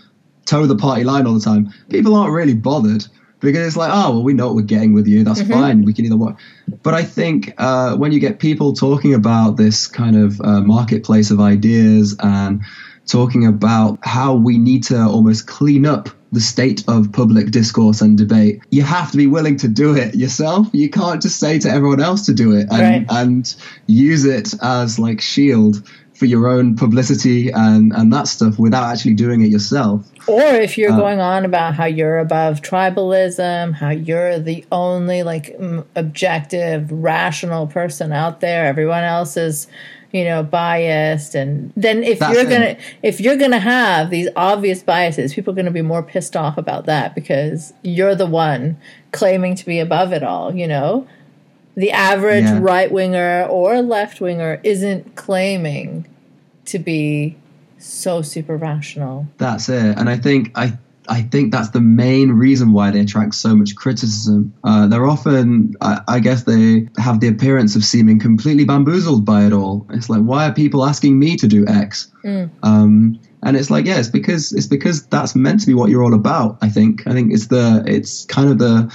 toe the party line all the time people aren't really bothered because it's like oh well we know what we're getting with you that's mm-hmm. fine we can either what but i think uh, when you get people talking about this kind of uh, marketplace of ideas and talking about how we need to almost clean up the state of public discourse and debate. You have to be willing to do it yourself. You can't just say to everyone else to do it and, right. and use it as like shield for your own publicity and, and that stuff without actually doing it yourself. Or if you're uh, going on about how you're above tribalism, how you're the only like objective, rational person out there, everyone else is you know biased and then if That's you're gonna if you're gonna have these obvious biases people are gonna be more pissed off about that because you're the one claiming to be above it all you know the average yeah. right winger or left winger isn't claiming to be so super rational that's it and i think i I think that's the main reason why they attract so much criticism. Uh, they're often, I, I, guess, they have the appearance of seeming completely bamboozled by it all. It's like, why are people asking me to do X? Mm. Um, and it's like, yeah, it's because it's because that's meant to be what you're all about. I think. I think it's the it's kind of the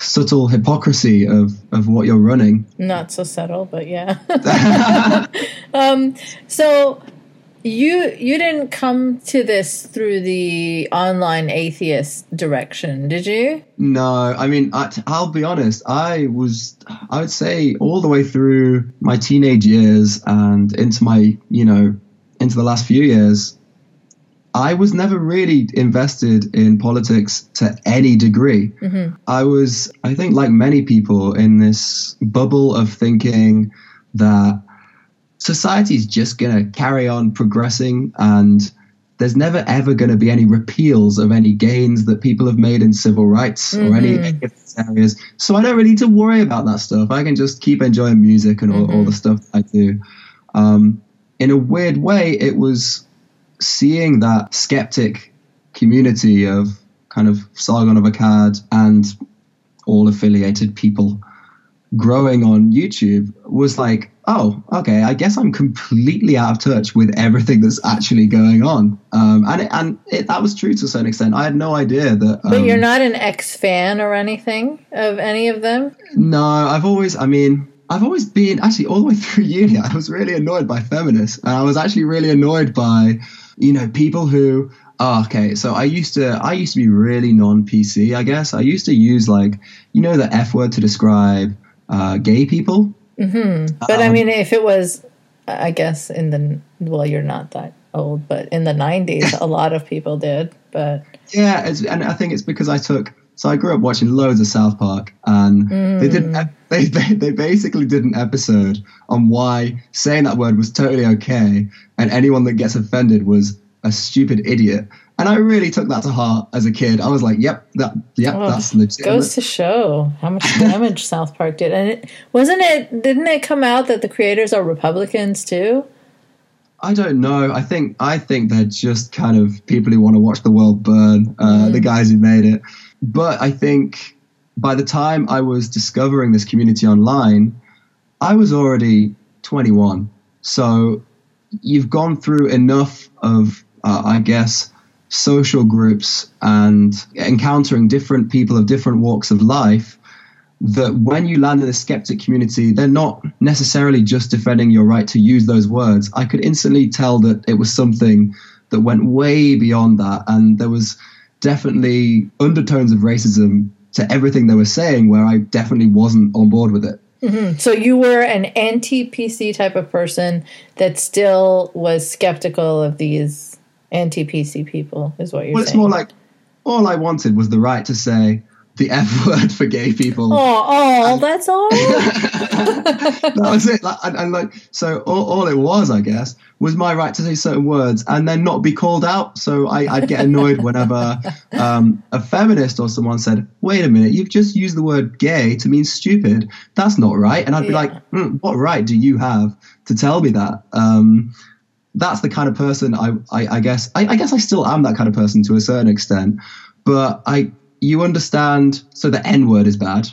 subtle hypocrisy of, of what you're running. Not so subtle, but yeah. um, so you you didn't come to this through the online atheist direction, did you? No, I mean, I, I'll be honest. I was, I would say, all the way through my teenage years and into my, you know, into the last few years, I was never really invested in politics to any degree. Mm-hmm. I was, I think, like many people in this bubble of thinking that society is just going to carry on progressing and there's never ever going to be any repeals of any gains that people have made in civil rights mm-hmm. or any, any of these areas. So I don't really need to worry about that stuff. I can just keep enjoying music and all, mm-hmm. all the stuff I do. Um, in a weird way, it was seeing that skeptic community of kind of Sargon of Akkad and all affiliated people growing on YouTube was like, oh, okay, I guess I'm completely out of touch with everything that's actually going on. Um, and it, and it, that was true to a certain extent. I had no idea that. Um, but you're um, not an ex fan or anything of any of them? No, I've always, I mean, I've always been actually all the way through uni. I was really annoyed by feminists, and I was actually really annoyed by, you know, people who. Oh, okay, so I used to I used to be really non PC. I guess I used to use like you know the F word to describe uh, gay people. Mm-hmm. But um, I mean, if it was, I guess in the well, you're not that old, but in the '90s, a lot of people did. But yeah, and I think it's because I took so I grew up watching loads of South Park, and mm. they did mm. they, they they basically did an episode on why saying that word was totally okay, and anyone that gets offended was a stupid idiot. And I really took that to heart as a kid. I was like, "Yep, that, yep, oh, that's legit." Goes to show how much damage South Park did, and it wasn't it. Didn't it come out that the creators are Republicans too? I don't know. I think I think they're just kind of people who want to watch the world burn. Uh, mm. The guys who made it. But I think by the time I was discovering this community online, I was already 21. So you've gone through enough of, uh, I guess, social groups and encountering different people of different walks of life that when you land in the skeptic community, they're not necessarily just defending your right to use those words. I could instantly tell that it was something that went way beyond that. And there was definitely undertones of racism to everything they were saying where I definitely wasn't on board with it. Mm-hmm. So you were an anti PC type of person that still was skeptical of these anti PC people, is what you're well, saying. Well, it's more like all I wanted was the right to say, the F word for gay people. Oh, oh, that's all. that was it. Like, and, and, like, so all, all, it was, I guess, was my right to say certain words and then not be called out. So I, would get annoyed whenever um, a feminist or someone said, "Wait a minute, you've just used the word gay to mean stupid. That's not right." And I'd be yeah. like, mm, "What right do you have to tell me that?" Um, that's the kind of person I, I, I guess. I, I guess I still am that kind of person to a certain extent, but I you understand, so the N word is bad.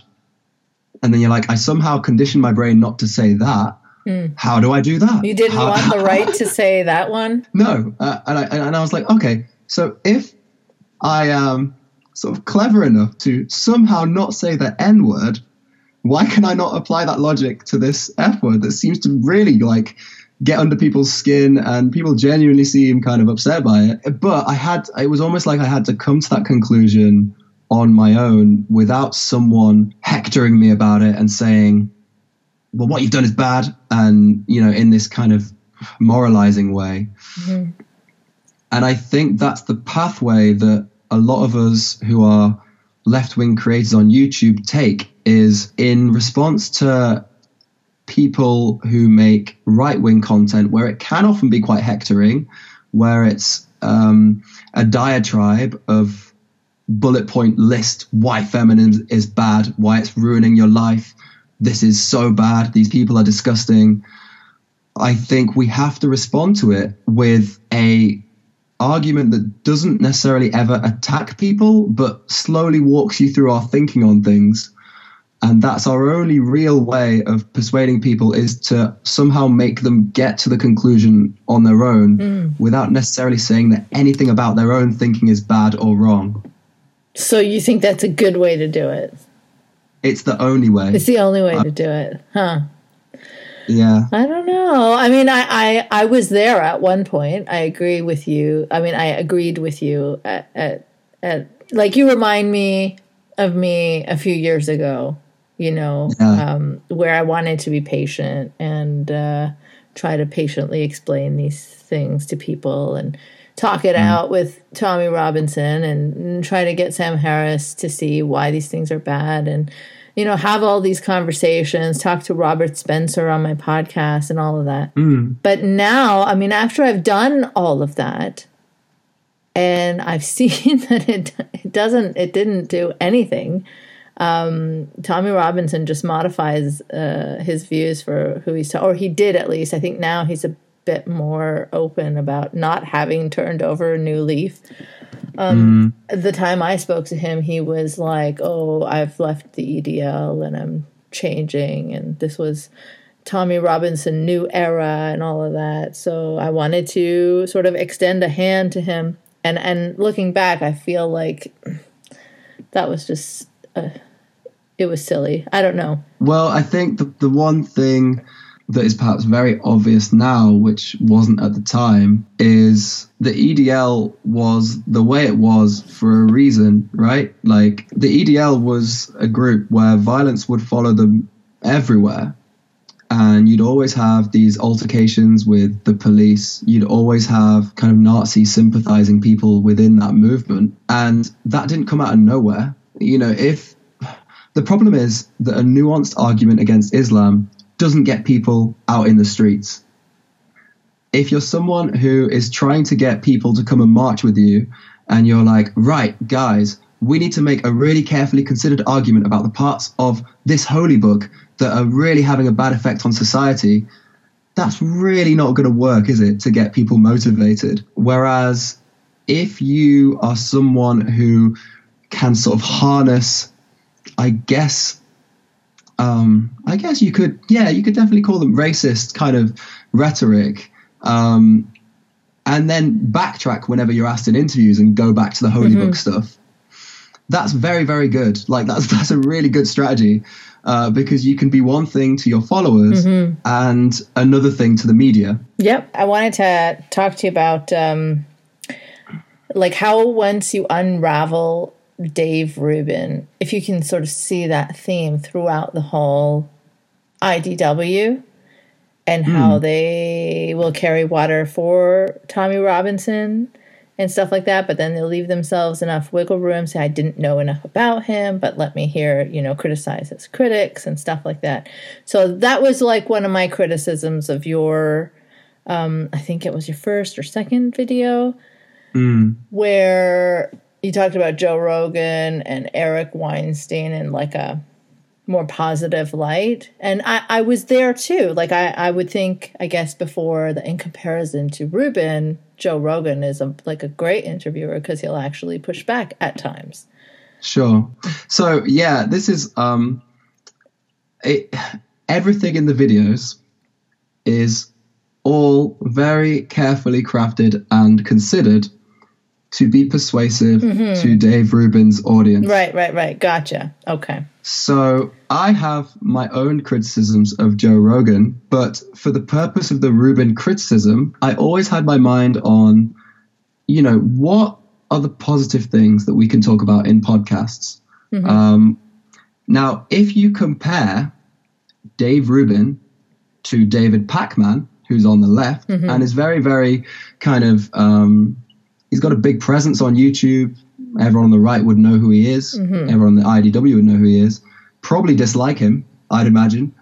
And then you're like, I somehow conditioned my brain not to say that. Mm. How do I do that? You didn't How, want the right to say that one? No. Uh, and, I, and I was like, okay, so if I am sort of clever enough to somehow not say the N word, why can I not apply that logic to this F word that seems to really like get under people's skin and people genuinely seem kind of upset by it? But I had, it was almost like I had to come to that conclusion on my own without someone hectoring me about it and saying, well, what you've done is bad. And, you know, in this kind of moralizing way. Mm-hmm. And I think that's the pathway that a lot of us who are left wing creators on YouTube take is in response to people who make right wing content where it can often be quite hectoring, where it's um, a diatribe of bullet point list why feminism is bad, why it's ruining your life. This is so bad. These people are disgusting. I think we have to respond to it with a argument that doesn't necessarily ever attack people, but slowly walks you through our thinking on things. And that's our only real way of persuading people is to somehow make them get to the conclusion on their own mm. without necessarily saying that anything about their own thinking is bad or wrong. So you think that's a good way to do it? It's the only way. It's the only way to do it, huh? Yeah. I don't know. I mean, I, I, I was there at one point. I agree with you. I mean, I agreed with you at, at, at like you remind me of me a few years ago, you know, Yeah. um, where I wanted to be patient and uh, try to patiently explain these things to people and talk it out with Tommy Robinson and, and try to get Sam Harris to see why these things are bad and you know have all these conversations talk to Robert Spencer on my podcast and all of that. But now I mean after I've done all of that and I've seen that it it doesn't it didn't do anything um, Tommy Robinson just modifies uh, his views for who he's, or he did at least. I think now he's a bit more open about not having turned over a new leaf. Um, The time I spoke to him, he was like, "Oh, I've left the EDL and I'm changing," and this was Tommy Robinson new era and all of that. So I wanted to sort of extend a hand to him. And and looking back, I feel like that was just uh, it was silly. I don't know. Well, I think the, the one thing that is perhaps very obvious now, which wasn't at the time, is the EDL was the way it was for a reason, right? Like the EDL was a group where violence would follow them everywhere. And you'd always have these altercations with the police. You'd always have kind of Nazi sympathizing people within that movement. And that didn't come out of nowhere. You know, if the problem is that a nuanced argument against Islam doesn't get people out in the streets. If you're someone who is trying to get people to come and march with you, and you're like, right, guys, we need to make a really carefully considered argument about the parts of this holy book that are really having a bad effect on society, that's really not going to work, is it, to get people motivated? Whereas if you are someone who can sort of harness I guess, um, I guess you could, yeah, you could definitely call them racist kind of rhetoric, um, and then backtrack whenever you're asked in interviews and go back to the holy book stuff. That's very, very good. Like that's that's a really good strategy uh, because you can be one thing to your followers and another thing to the media. Yep. I wanted to talk to you about um, like how once you unravel Dave Rubin, if you can sort of see that theme throughout the whole IDW and how they will carry water for Tommy Robinson and stuff like that, but then they'll leave themselves enough wiggle room, say, I didn't know enough about him, but let me hear, you know, criticize his critics and stuff like that. So that was like one of my criticisms of your, um, I think it was your first or second video, where you talked about Joe Rogan and Eric Weinstein in like a more positive light. And I, I was there too. Like I, I would think, I guess before that in comparison to Rubin, Joe Rogan is a, like a great interviewer because he'll actually push back at times. Sure. So yeah, this is um, it, everything in the videos is all very carefully crafted and considered to be persuasive to Dave Rubin's audience. Right, right, right. Gotcha. Okay. So I have my own criticisms of Joe Rogan, but for the purpose of the Rubin criticism, I always had my mind on, you know, what are the positive things that we can talk about in podcasts. Um, now, if you compare Dave Rubin to David Pakman, who's on the left and is very, very kind of, um, he's got a big presence on YouTube. Everyone on the right would know who he is. Mm-hmm. Everyone on the IDW would know who he is. Probably dislike him, I'd imagine.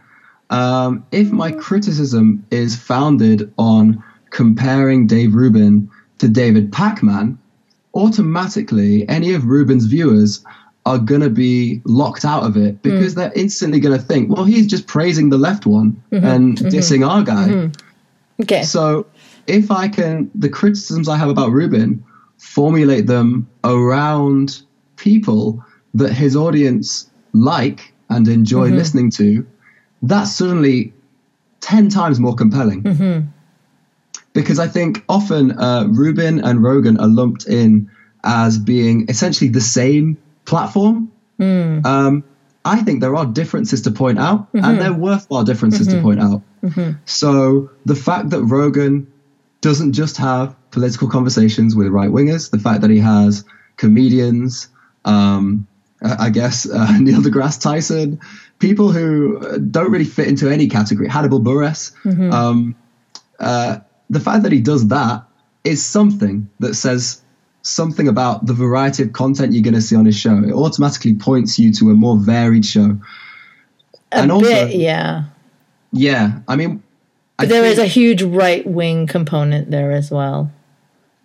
Um, if my criticism is founded on comparing Dave Rubin to David Pakman, automatically any of Rubin's viewers are going to be locked out of it because mm. they're instantly going to think, well, he's just praising the left one mm-hmm. and mm-hmm. dissing our guy. Okay. So if I can, the criticisms I have about Rubin, formulate them around people that his audience like and enjoy listening to, that's suddenly 10 times more compelling. Because I think often uh, Rubin and Rogan are lumped in as being essentially the same platform. Um, I think there are differences to point out, mm-hmm. and they're worthwhile differences mm-hmm. to point out. Mm-hmm. So the fact that Rogan doesn't just have political conversations with right wingers, the fact that he has comedians, um, I guess uh, Neil deGrasse Tyson, people who don't really fit into any category, Hannibal Buress. Mm-hmm. Um, uh, the fact that he does that is something that says something about the variety of content you're going to see on his show. It automatically points you to a more varied show. A and also, bit, yeah. Yeah, I mean, but there is a huge right wing component there as well.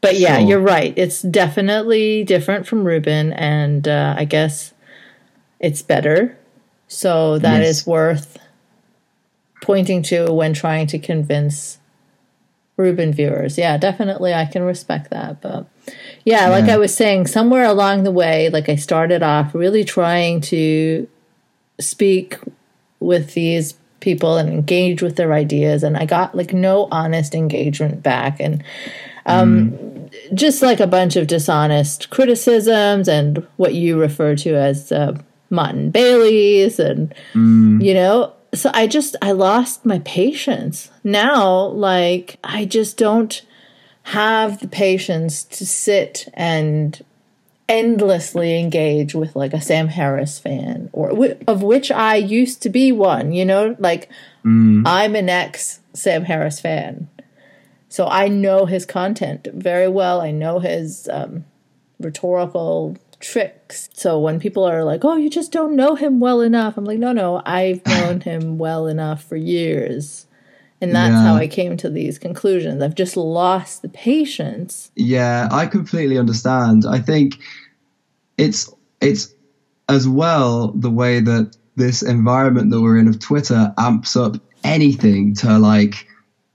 But yeah, sure. you're right. It's definitely different from Rubin, and uh, I guess it's better. So that yes. is worth pointing to when trying to convince Rubin viewers. Yeah, definitely, I can respect that. But yeah, yeah, like I was saying, somewhere along the way, like I started off really trying to speak with these people and engage with their ideas, and I got like no honest engagement back, and um, mm. just like a bunch of dishonest criticisms and what you refer to as uh, Motte Bailey's, and mm. you know, so I just I lost my patience. Now like I just don't have the patience to sit and endlessly engage with like a Sam Harris fan or of which I used to be one, you know, like mm. I'm an ex Sam Harris fan. So I know his content very well. I know his um, rhetorical tricks. So when people are like, "Oh, you just don't know him well enough," I'm like, "No, no, I've known him well enough for years." And that's yeah. how I came to these conclusions. I've just lost the patience. Yeah, I completely understand. I think it's it's as well the way that this environment that we're in of Twitter amps up anything to like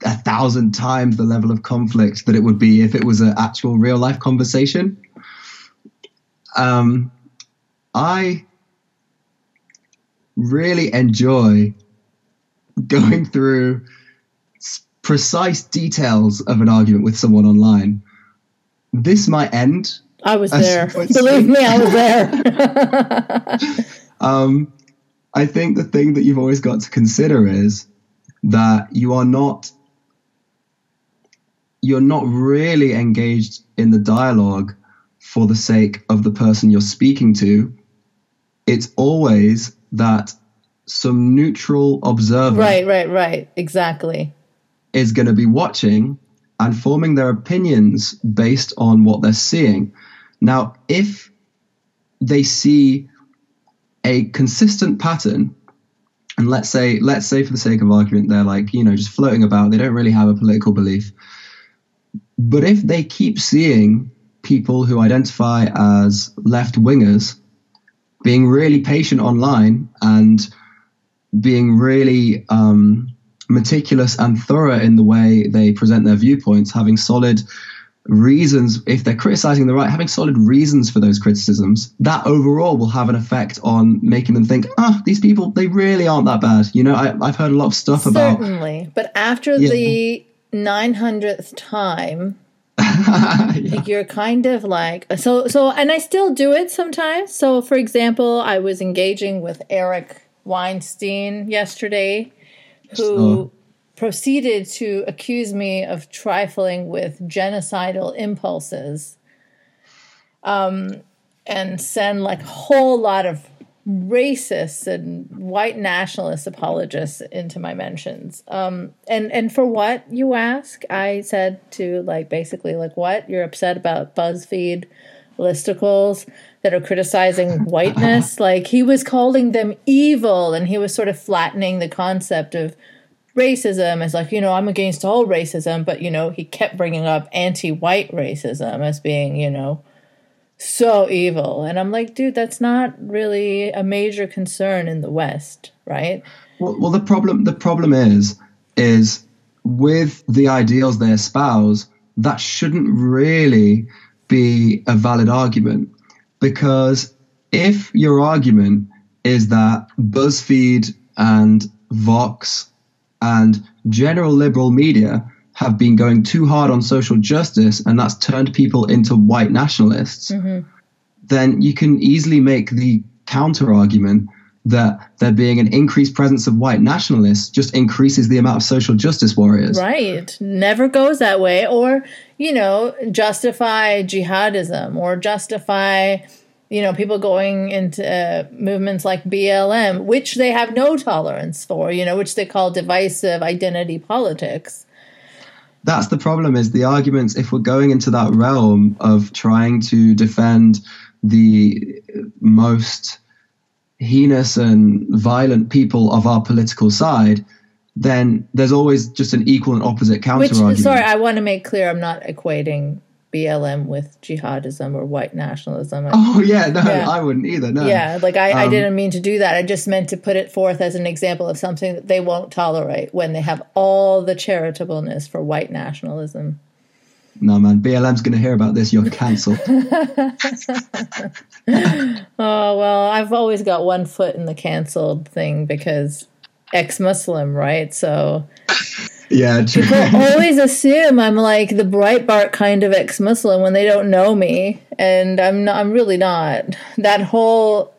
a thousand times the level of conflict that it would be if it was an actual real life conversation. Um, I really enjoy going through precise details of an argument with someone online. This might end. I was there. Believe me, I was there. um, I think the thing that you've always got to consider is that you are not you're not really engaged in the dialogue for the sake of the person you're speaking to. It's always that some neutral observer. Right, right, right. Exactly. Is going to be watching and forming their opinions based on what they're seeing. Now, if they see a consistent pattern, and let's say, let's say for the sake of argument, they're like, you know, just floating about, they don't really have a political belief. But if they keep seeing people who identify as left wingers being really patient online and being really um, meticulous and thorough in the way they present their viewpoints, having solid reasons, if they're criticizing the right, having solid reasons for those criticisms, that overall will have an effect on making them think, ah, oh, these people, they really aren't that bad. You know, I, have heard a lot of stuff Certainly. about. Certainly. But after yeah. the 900th time, yeah. you're kind of like so so and I still do it sometimes. So for example, I was engaging with Eric Weinstein yesterday who proceeded to accuse me of trifling with genocidal impulses. Um and send like a whole lot of racists and white nationalist apologists into my mentions. Um, and and for what you ask, I said to like basically like what you're upset about BuzzFeed listicles that are criticizing whiteness. like he was calling them evil, and he was sort of flattening the concept of racism as like you know I'm against all racism, but you know he kept bringing up anti-white racism as being you know so evil. And I'm like, dude, that's not really a major concern in the West, right? Well, well the problem the problem is is with the ideals they espouse, that shouldn't really be a valid argument because if your argument is that BuzzFeed and Vox and general liberal media have been going too hard on social justice and that's turned people into white nationalists, mm-hmm. then you can easily make the counter argument that there being an increased presence of white nationalists just increases the amount of social justice warriors. Right. Never goes that way. Or, you know, justify jihadism or justify, you know, people going into uh, movements like BLM, which they have no tolerance for, you know, which they call divisive identity politics. That's the problem is the arguments, if we're going into that realm of trying to defend the most heinous and violent people of our political side, then there's always just an equal and opposite counter Which, argument. Sorry, I want to make clear I'm not equating BLM with jihadism or white nationalism. Oh yeah, no, yeah. I wouldn't either. No. Yeah, like I, um, I didn't mean to do that. I just meant to put it forth as an example of something that they won't tolerate when they have all the charitableness for white nationalism. No man, BLM's going to hear about this. You're cancelled. oh well, I've always got one foot in the cancelled thing because ex-Muslim, right? So yeah, true. people always assume I'm like the Breitbart kind of ex-Muslim when they don't know me, and I'm not. I'm really not. That whole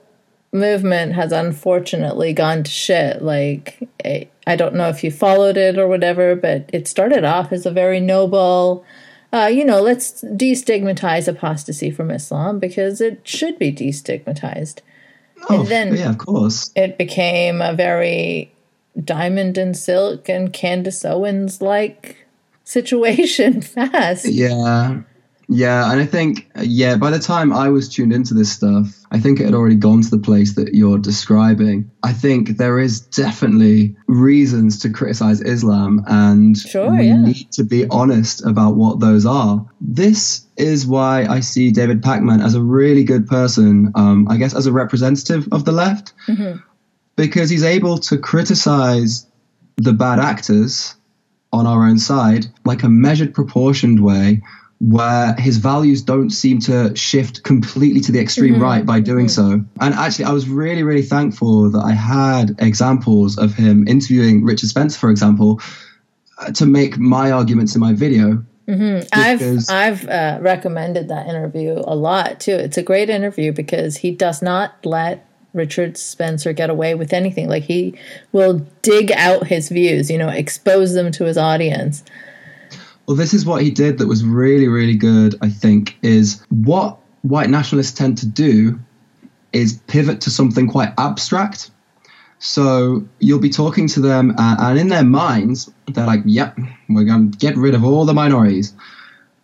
movement has unfortunately gone to shit. Like I, I don't know if you followed it or whatever, but it started off as a very noble uh, you know, let's destigmatize apostasy from Islam because it should be destigmatized. Oh, and then yeah, of course. It became a very diamond and silk and Candace Owens like situation fast. Yeah. Yeah, and I think yeah, by the time I was tuned into this stuff, I think it had already gone to the place that you're describing. I think there is definitely reasons to criticize Islam and sure, we yeah. need to be honest about what those are. This is why I see David Pakman as a really good person, um, I guess as a representative of the left, mm-hmm. Because he's able to criticize the bad actors on our own side like a measured proportioned way where his values don't seem to shift completely to the extreme mm-hmm. right by doing so. And actually, I was really, really thankful that I had examples of him interviewing Richard Spencer, for example, uh, to make my arguments in my video. Mm-hmm. I've I've uh, recommended that interview a lot too. It's a great interview because he does not let Richard Spencer get away with anything. Like he will dig out his views, you know, expose them to his audience. Well, this is what he did that was really, really good, I think, is what white nationalists tend to do is pivot to something quite abstract. So you'll be talking to them, uh, and in their minds, they're like, yep, we're going to get rid of all the minorities.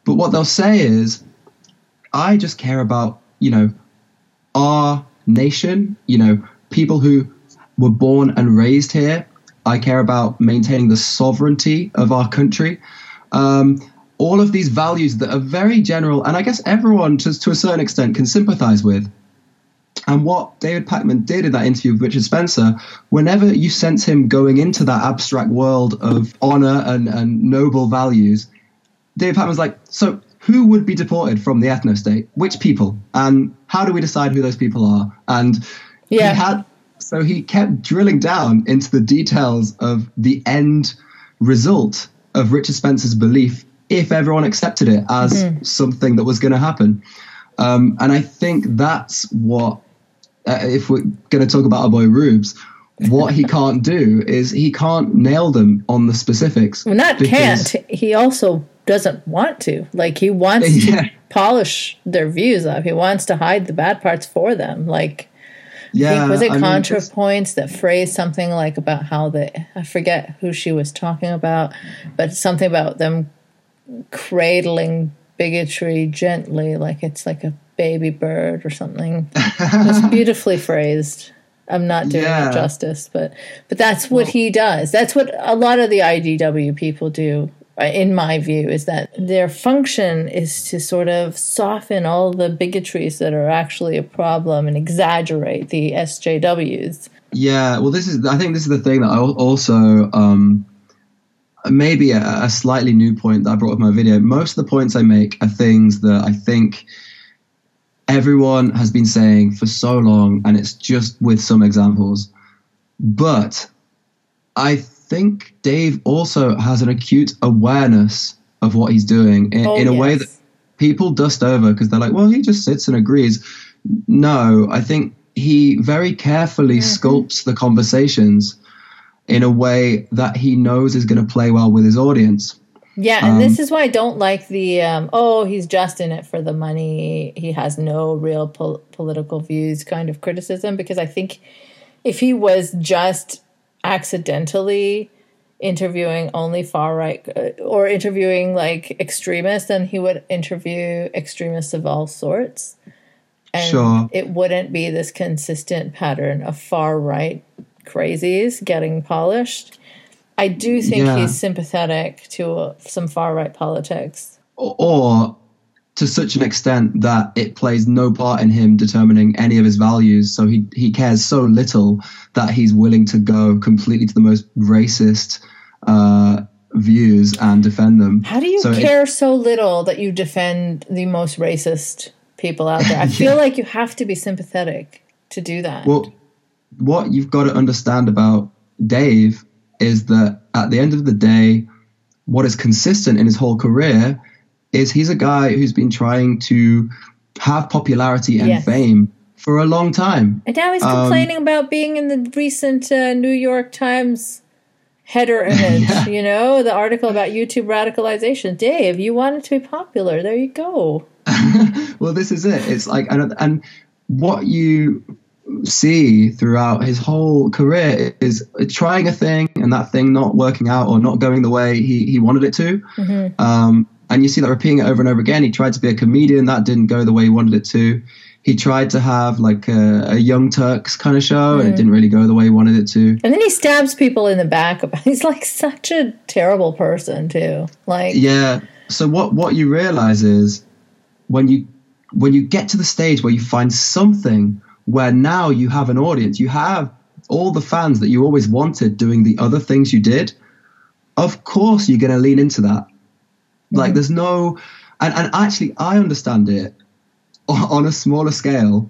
But what they'll say is, I just care about, you know, our nation, you know, people who were born and raised here. I care about maintaining the sovereignty of our country. Um, all of these values that are very general, and I guess everyone, just to a certain extent, can sympathize with. And what David Pakman did in that interview with Richard Spencer, whenever you sense him going into that abstract world of honor and, and noble values, David Pakman's like, so who would be deported from the ethno state? Which people? And how do we decide who those people are? And yeah. he had, so he kept drilling down into the details of the end result of Richard Spencer's belief if everyone accepted it as mm-hmm. something that was going to happen. Um, and I think that's what, uh, if we're going to talk about our boy Rubes, what he can't do is he can't nail them on the specifics. Well, not can't. He also doesn't want to. Like he wants yeah. to polish their views up. He wants to hide the bad parts for them. Like yeah, was it I ContraPoints mean, that phrased something like about how they I forget who she was talking about, but something about them cradling bigotry gently, like it's like a baby bird or something. it's beautifully phrased. I'm not doing yeah. it justice, but but that's what well, he does. That's what a lot of the IDW people do in my view, is that their function is to sort of soften all the bigotries that are actually a problem and exaggerate the SJWs. Yeah, well, this is, I think this is the thing that I also, um, maybe a, a slightly new point that I brought up in my video. Most of the points I make are things that I think everyone has been saying for so long, and it's just with some examples. But I think Dave also has an acute awareness of what he's doing in, oh, in a yes. way that people dust over because they're like, well, he just sits and agrees. No, I think he very carefully mm-hmm. sculpts the conversations in a way that he knows is going to play well with his audience. Yeah, and um, this is why I don't like the um, oh he's just in it for the money. He has no real pol- political views kind of criticism because I think if he was just accidentally interviewing only far right uh, or interviewing like extremists, then he would interview extremists of all sorts. And sure. it wouldn't be this consistent pattern of far right crazies getting polished. I do think yeah. he's sympathetic to uh, some far right politics. Or, or, to such an extent that it plays no part in him determining any of his values. So he, he cares so little that he's willing to go completely to the most racist uh, views and defend them. How do you so care it, so little that you defend the most racist people out there? I yeah. feel like you have to be sympathetic to do that. Well, what you've got to understand about Dave is that at the end of the day, what is consistent in his whole career is he's a guy who's been trying to have popularity and yes. fame for a long time. And now he's complaining um, about being in the recent uh, New York Times header image, yeah. you know, the article about YouTube radicalization. Dave, you wanted to be popular. There you go. well, this is it. It's like, and, and what you see throughout his whole career is trying a thing and that thing not working out or not going the way he, he wanted it to. Mm-hmm. Um, and you see that repeating it over and over again. He tried to be a comedian, that didn't go the way he wanted it to. He tried to have like a, a Young Turks kind of show, mm-hmm. and it mm-hmm. didn't really go the way he wanted it to. And then he stabs people in the back. He's like such a terrible person too. Like yeah. So what what you realize is when you when you get to the stage where you find something where now you have an audience, you have all the fans that you always wanted doing the other things you did, of course you're going to lean into that. Like mm. there's no, and, and actually I understand it on a smaller scale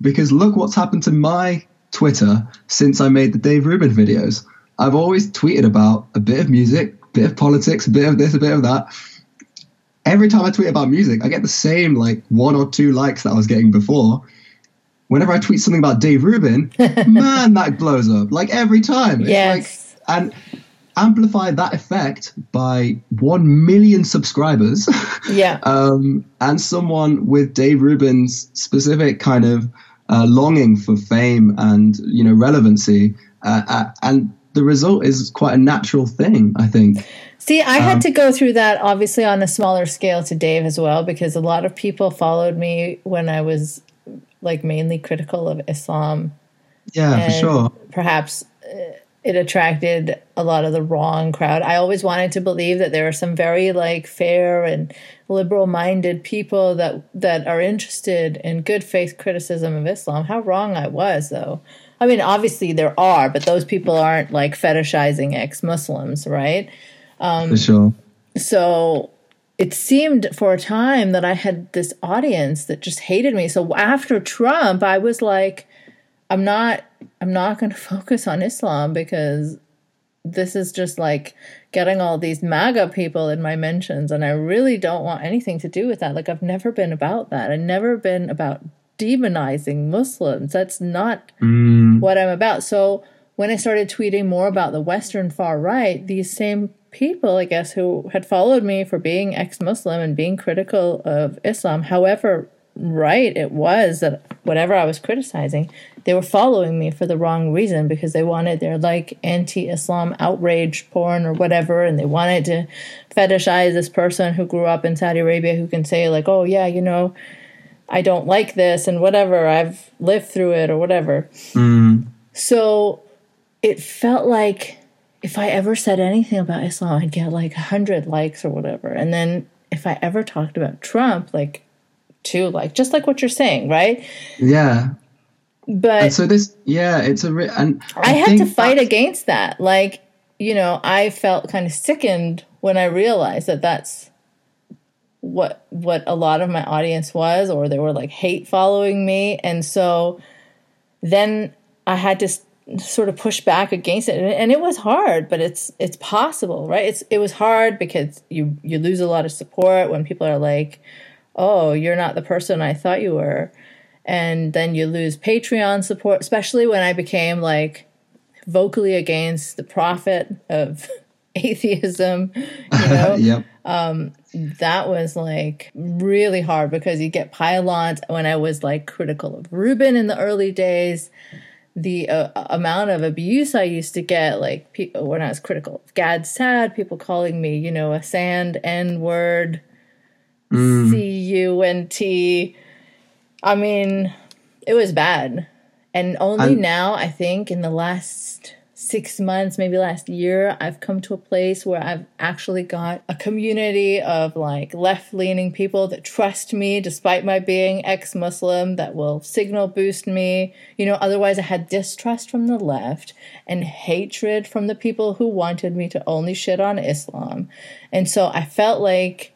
because look what's happened to my Twitter since I made the Dave Rubin videos. I've always tweeted about a bit of music, a bit of politics, a bit of this, a bit of that. Every time I tweet about music, I get the same like one or two likes that I was getting before whenever I tweet something about Dave Rubin, man, that blows up like every time. It's yes. Like, and amplify that effect by 1 million subscribers. Yeah. um, and someone with Dave Rubin's specific kind of uh, longing for fame and, you know, relevancy. Uh, uh, and the result is quite a natural thing, I think. See, I um, had to go through that obviously on a smaller scale to Dave as well because a lot of people followed me when I was like mainly critical of Islam. Yeah, for sure. Perhaps uh, it attracted a lot of the wrong crowd. I always wanted to believe that there are some very like fair and liberal-minded people that that are interested in good faith criticism of Islam. How wrong I was though. I mean, obviously there are, but those people aren't like fetishizing ex-Muslims, right? Um, for sure. So it seemed for a time that I had this audience that just hated me. So after Trump, I was like, I'm not I'm not going to focus on Islam because this is just like getting all these MAGA people in my mentions and I really don't want anything to do with that. Like I've never been about that. I've never been about demonizing Muslims. That's not mm. what I'm about. So when I started tweeting more about the Western far right, these same people, I guess, who had followed me for being ex Muslim and being critical of Islam, however right it was that whatever I was criticizing, they were following me for the wrong reason because they wanted their like anti Islam outrage porn or whatever, and they wanted to fetishize this person who grew up in Saudi Arabia who can say, like, oh, yeah, you know, I don't like this and whatever, I've lived through it or whatever. Mm. So it felt like if I ever said anything about Islam, I'd get like a hundred likes or whatever. And then if I ever talked about Trump, like two like just like what you're saying, right? Yeah. But and so this, yeah, it's a re- and I, I had to fight against that. Like, you know, I felt kind of sickened when I realized that that's what what a lot of my audience was, or they were like hate following me, and so then I had to sort of push back against it and it was hard but it's it's possible right it's it was hard because you you lose a lot of support when people are like oh you're not the person i thought you were and then you lose Patreon support, especially when I became like vocally against the prophet of atheism. You know, yep. um, that was like really hard because you get pylons. When I was like critical of Rubin in the early days, the uh, amount of abuse I used to get, like pe- when I was critical of Gad Saad, people calling me, you know, a sand N word, Mm. C U N T. I mean, it was bad. And only And- now, I think, in the last six months, maybe last year, I've come to a place where I've actually got a community of like left leaning people that trust me despite my being ex Muslim, that will signal boost me. You know, otherwise, I had distrust from the left and hatred from the people who wanted me to only shit on Islam. And so I felt like,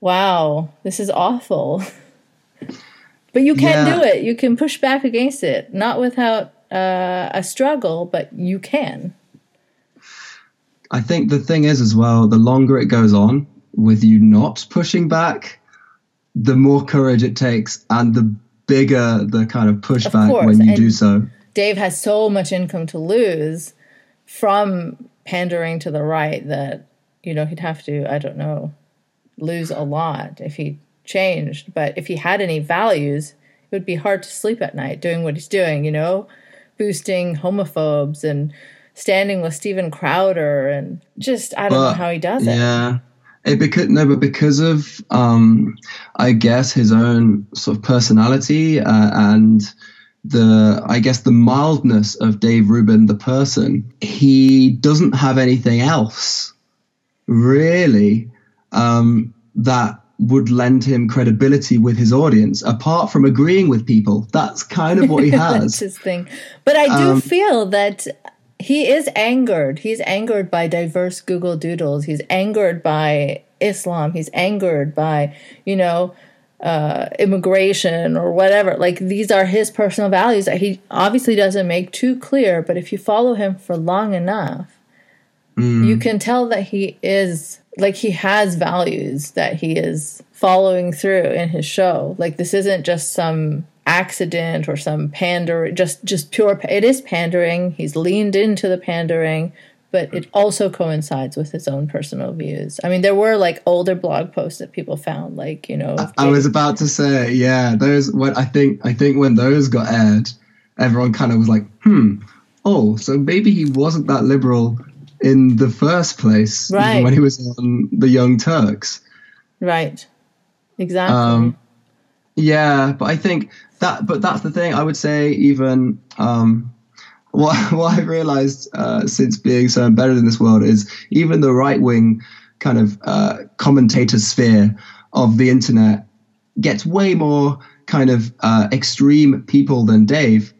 wow, this is awful. But you can Yeah. do it. You can push back against it, not without uh, a struggle, but you can. I think the thing is as well, the longer it goes on with you not pushing back, the more courage it takes and the bigger the kind of pushback course, when you and- do so. Dave has so much income to lose from pandering to the right that, you know, he'd have to, I don't know, lose a lot if he changed. But if he had any values, it would be hard to sleep at night doing what he's doing, you know, boosting homophobes and standing with Steven Crowder and just, I don't know how he does it. Yeah. It because no, but because of um, I guess his own sort of personality uh, and the I guess the mildness of Dave Rubin the person, he doesn't have anything else really um, that would lend him credibility with his audience apart from agreeing with people. That's kind of what he That's has. his thing. But I do Um, feel that he is angered. He's angered by diverse Google Doodles. He's angered by Islam. He's angered by, you know, uh, immigration or whatever. Like these are his personal values that he obviously doesn't make too clear. But if you follow him for long enough, you can tell that he is like he has values that he is following through in his show. Like this isn't just some accident or some pander just just pure it is pandering he's leaned into the pandering but it also coincides with his own personal views i mean there were like older blog posts that people found like you know I was about to say, yeah, those. When I think, I think when those got aired, everyone kind of was like, "Hmm, oh, so maybe he wasn't that liberal in the first place even Right. when he was on the Young Turks." right exactly Um, Yeah, but I think that, but that's the thing. I would say even um, what what I've realized uh, since being so embedded in this world is even the right wing kind of uh, commentator sphere of the internet gets way more kind of uh, extreme people than Dave,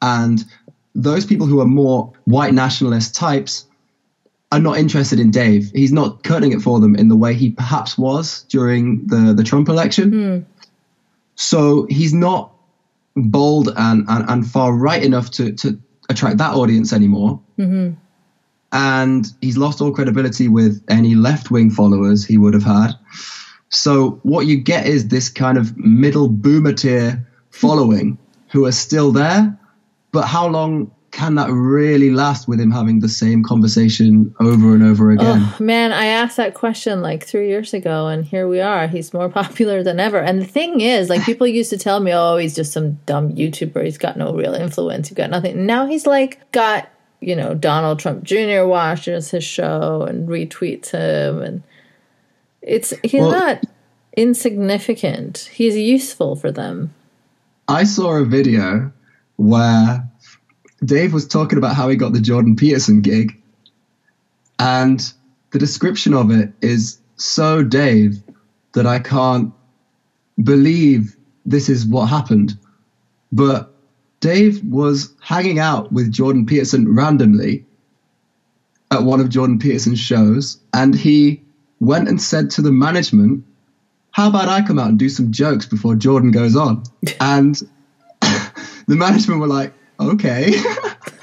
and those people who are more white nationalist types are not interested in Dave. He's not cutting it for them in the way he perhaps was during the, the Trump election. Hmm. So he's not bold and, and, and far right enough to, to attract that audience anymore. Mm-hmm. And he's lost all credibility with any left wing followers he would have had. So what you get is this kind of middle boomer tier following who are still there. But how long can that really last with him having the same conversation over and over oh, again? Oh, man, I asked that question like three years ago, and here we are. He's more popular than ever. And the thing is, like, people used to tell me, oh, he's just some dumb YouTuber. He's got no real influence. He's got nothing. Now he's like, got, you know, Donald Trump Jr. watches his show and retweets him. And it's, he's Well- not insignificant. He's useful for them. I saw a video where Dave was talking about how he got the Jordan Peterson gig, and the description of it is so Dave that I can't believe this is what happened. But Dave was hanging out with Jordan Peterson randomly at one of Jordan Peterson's shows, and he went and said to the management, How about I come out and do some jokes before Jordan goes on? And the management were like, Okay.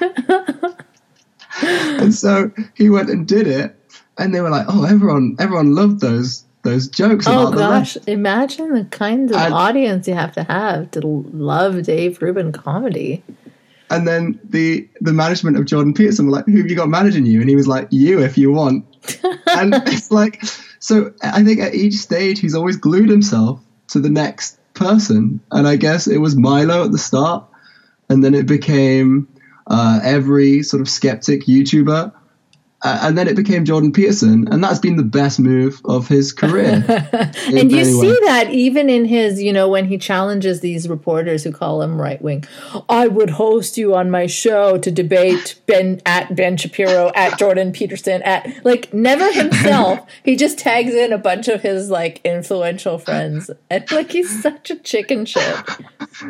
and so he went and did it, and they were like, Oh, everyone everyone loved those those jokes. Oh gosh, the imagine the kind of And- audience you have to have to love Dave Rubin comedy. And then the the management of Jordan Peterson were like, "Who have you got managing you?" And he was like, "You, if you want." and it's like, so I think at each stage he's always glued himself to the next person. And I guess it was Milo at the start, and then it became uh, every sort of skeptic YouTuber. Uh, and then it became Jordan Peterson, and that's been the best move of his career. and you see ways. that even in his, you know, when he challenges these reporters who call him right wing. I would host you on my show to debate Ben at Ben Shapiro at Jordan Peterson at like never himself. he just tags in a bunch of his like influential friends, and like he's such a chicken shit.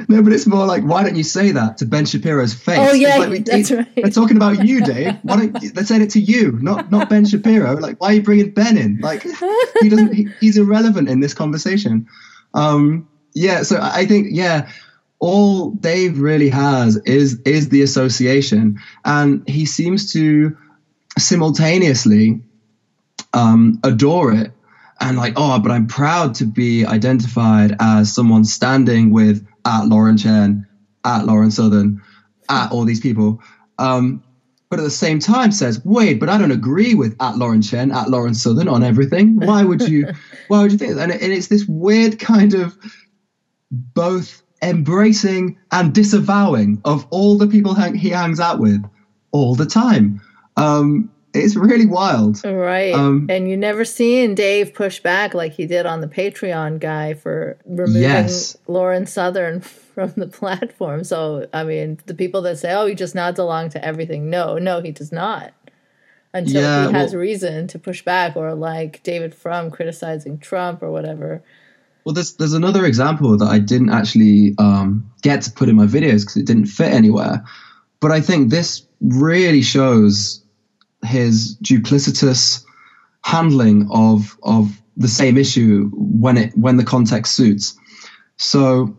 No, but it's more like, why don't you say that to Ben Shapiro's face? Oh, yeah, like, that's right. They're talking about you, Dave. Why don't they're saying it to you, not not Ben Shapiro? Like, why are you bringing Ben in? Like, he doesn't. He, he's irrelevant in this conversation. Um, yeah. So I I think, yeah, all Dave really has is is the association, and he seems to simultaneously um, adore it and like, oh, but I'm proud to be identified as someone standing with at Lauren Chen, at Lauren Southern, at all these people. Um, but at the same time says, wait, but I don't agree with at Lauren Chen, at Lauren Southern on everything. Why would you? why would you think? that? And, and it's this weird kind of both embracing and disavowing of all the people hang, he hangs out with all the time. Um, it's really wild. Right. Um, and you never seen Dave push back like he did on the Patreon guy for removing Yes. Lauren Southern from the platform. So, I mean, the people that say, oh, he just nods along to everything. No, no, he does not. Until Yeah, he has well- reason to push back, or like David Frum criticizing Trump or whatever. Well, there's there's another example that I didn't actually um, get to put in my videos because it didn't fit anywhere. But I think this really shows his duplicitous handling of of the same issue when it when the context suits. So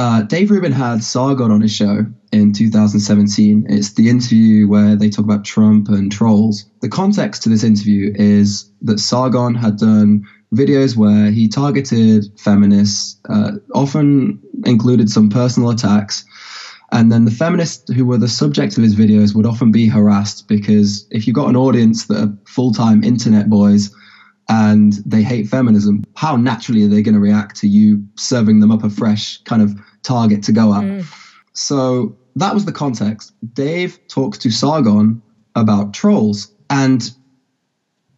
uh, Dave Rubin had Sargon on his show in 2017. It's the interview where they talk about Trump and trolls. The context to this interview is that Sargon had done videos where he targeted feminists, uh, often included some personal attacks. And then the feminists who were the subject of his videos would often be harassed because if you've got an audience that are full time internet boys and they hate feminism, how naturally are they going to react to you serving them up a fresh kind of target to go at? Mm. So that was the context. Dave talks to Sargon about trolls, and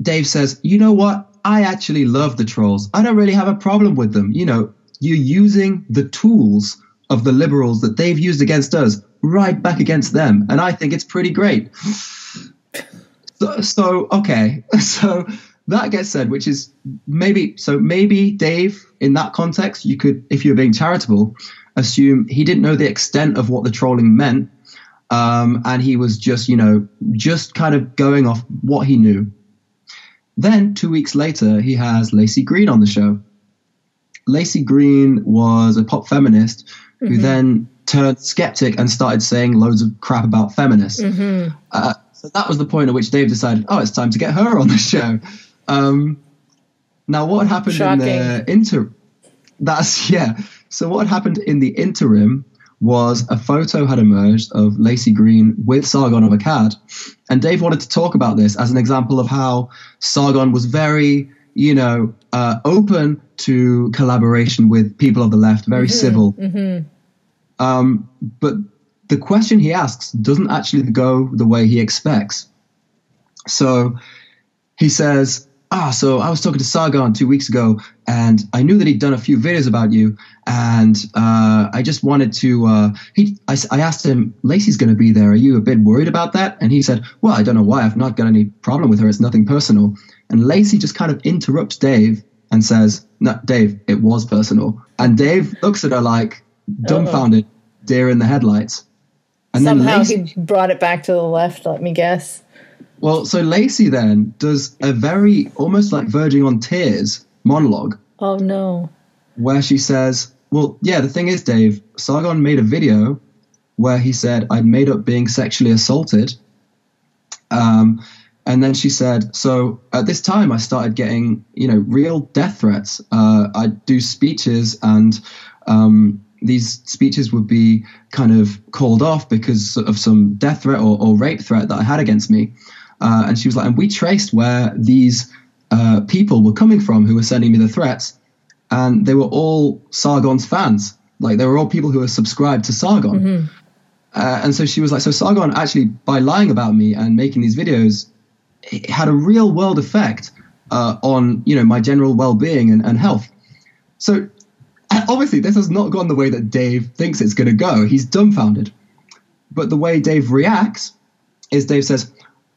Dave says, You know what? I actually love the trolls. I don't really have a problem with them. You know, you're using the tools of the liberals that they've used against us right back against them. And I think it's pretty great. So, so okay. So that gets said, which is maybe so maybe Dave, in that context, you could, if you were being charitable, assume he didn't know the extent of what the trolling meant. Um, and he was just, you know, just kind of going off what he knew. Then two weeks later, he has Laci Green on the show. Laci Green was a pop feminist who then turned skeptic and started saying loads of crap about feminists. Uh, so that was the point at which Dave decided, oh, it's time to get her on the show. Um, now, what happened Shocking. in the inter? That's yeah. So what happened in the interim was a photo had emerged of Laci Green with Sargon of Akkad, and Dave wanted to talk about this as an example of how Sargon was very, you know, uh, open to collaboration with people of the left, very civil. Um, but the question he asks doesn't actually go the way he expects. So he says, Ah, so I was talking to Sargon two weeks ago, and I knew that he'd done a few videos about you, and uh, I just wanted to. Uh, he, I, I asked him, Laci's going to be there. Are you a bit worried about that? And he said, Well, I don't know why. I've not got any problem with her. It's nothing personal. And Laci just kind of interrupts Dave and says, No, Dave, it was personal. And Dave looks at her like dumbfounded, deer in the headlights. And then Somehow Laci, he brought it back to the left, let me guess. well, so Laci then does a very almost like verging on tears monologue Oh no. where she says, Well, yeah, the thing is, Dave, Sargon made a video where he said, I'd made up being sexually assaulted. Um, And then she said, so at this time, I started getting, you know, real death threats. Uh, I do speeches, and um, these speeches would be kind of called off because of some death threat or, or rape threat that I had against me. Uh, and she was like, and we traced where these uh, people were coming from who were sending me the threats, and they were all Sargon's fans. Like they were all people who were subscribed to Sargon. Mm-hmm. Uh, and so she was like, so Sargon actually, by lying about me and making these videos, it had a real world effect uh, on you know my general well-being and, and health. So obviously this has not gone the way that Dave thinks it's going to go. He's dumbfounded. But the way Dave reacts is Dave says,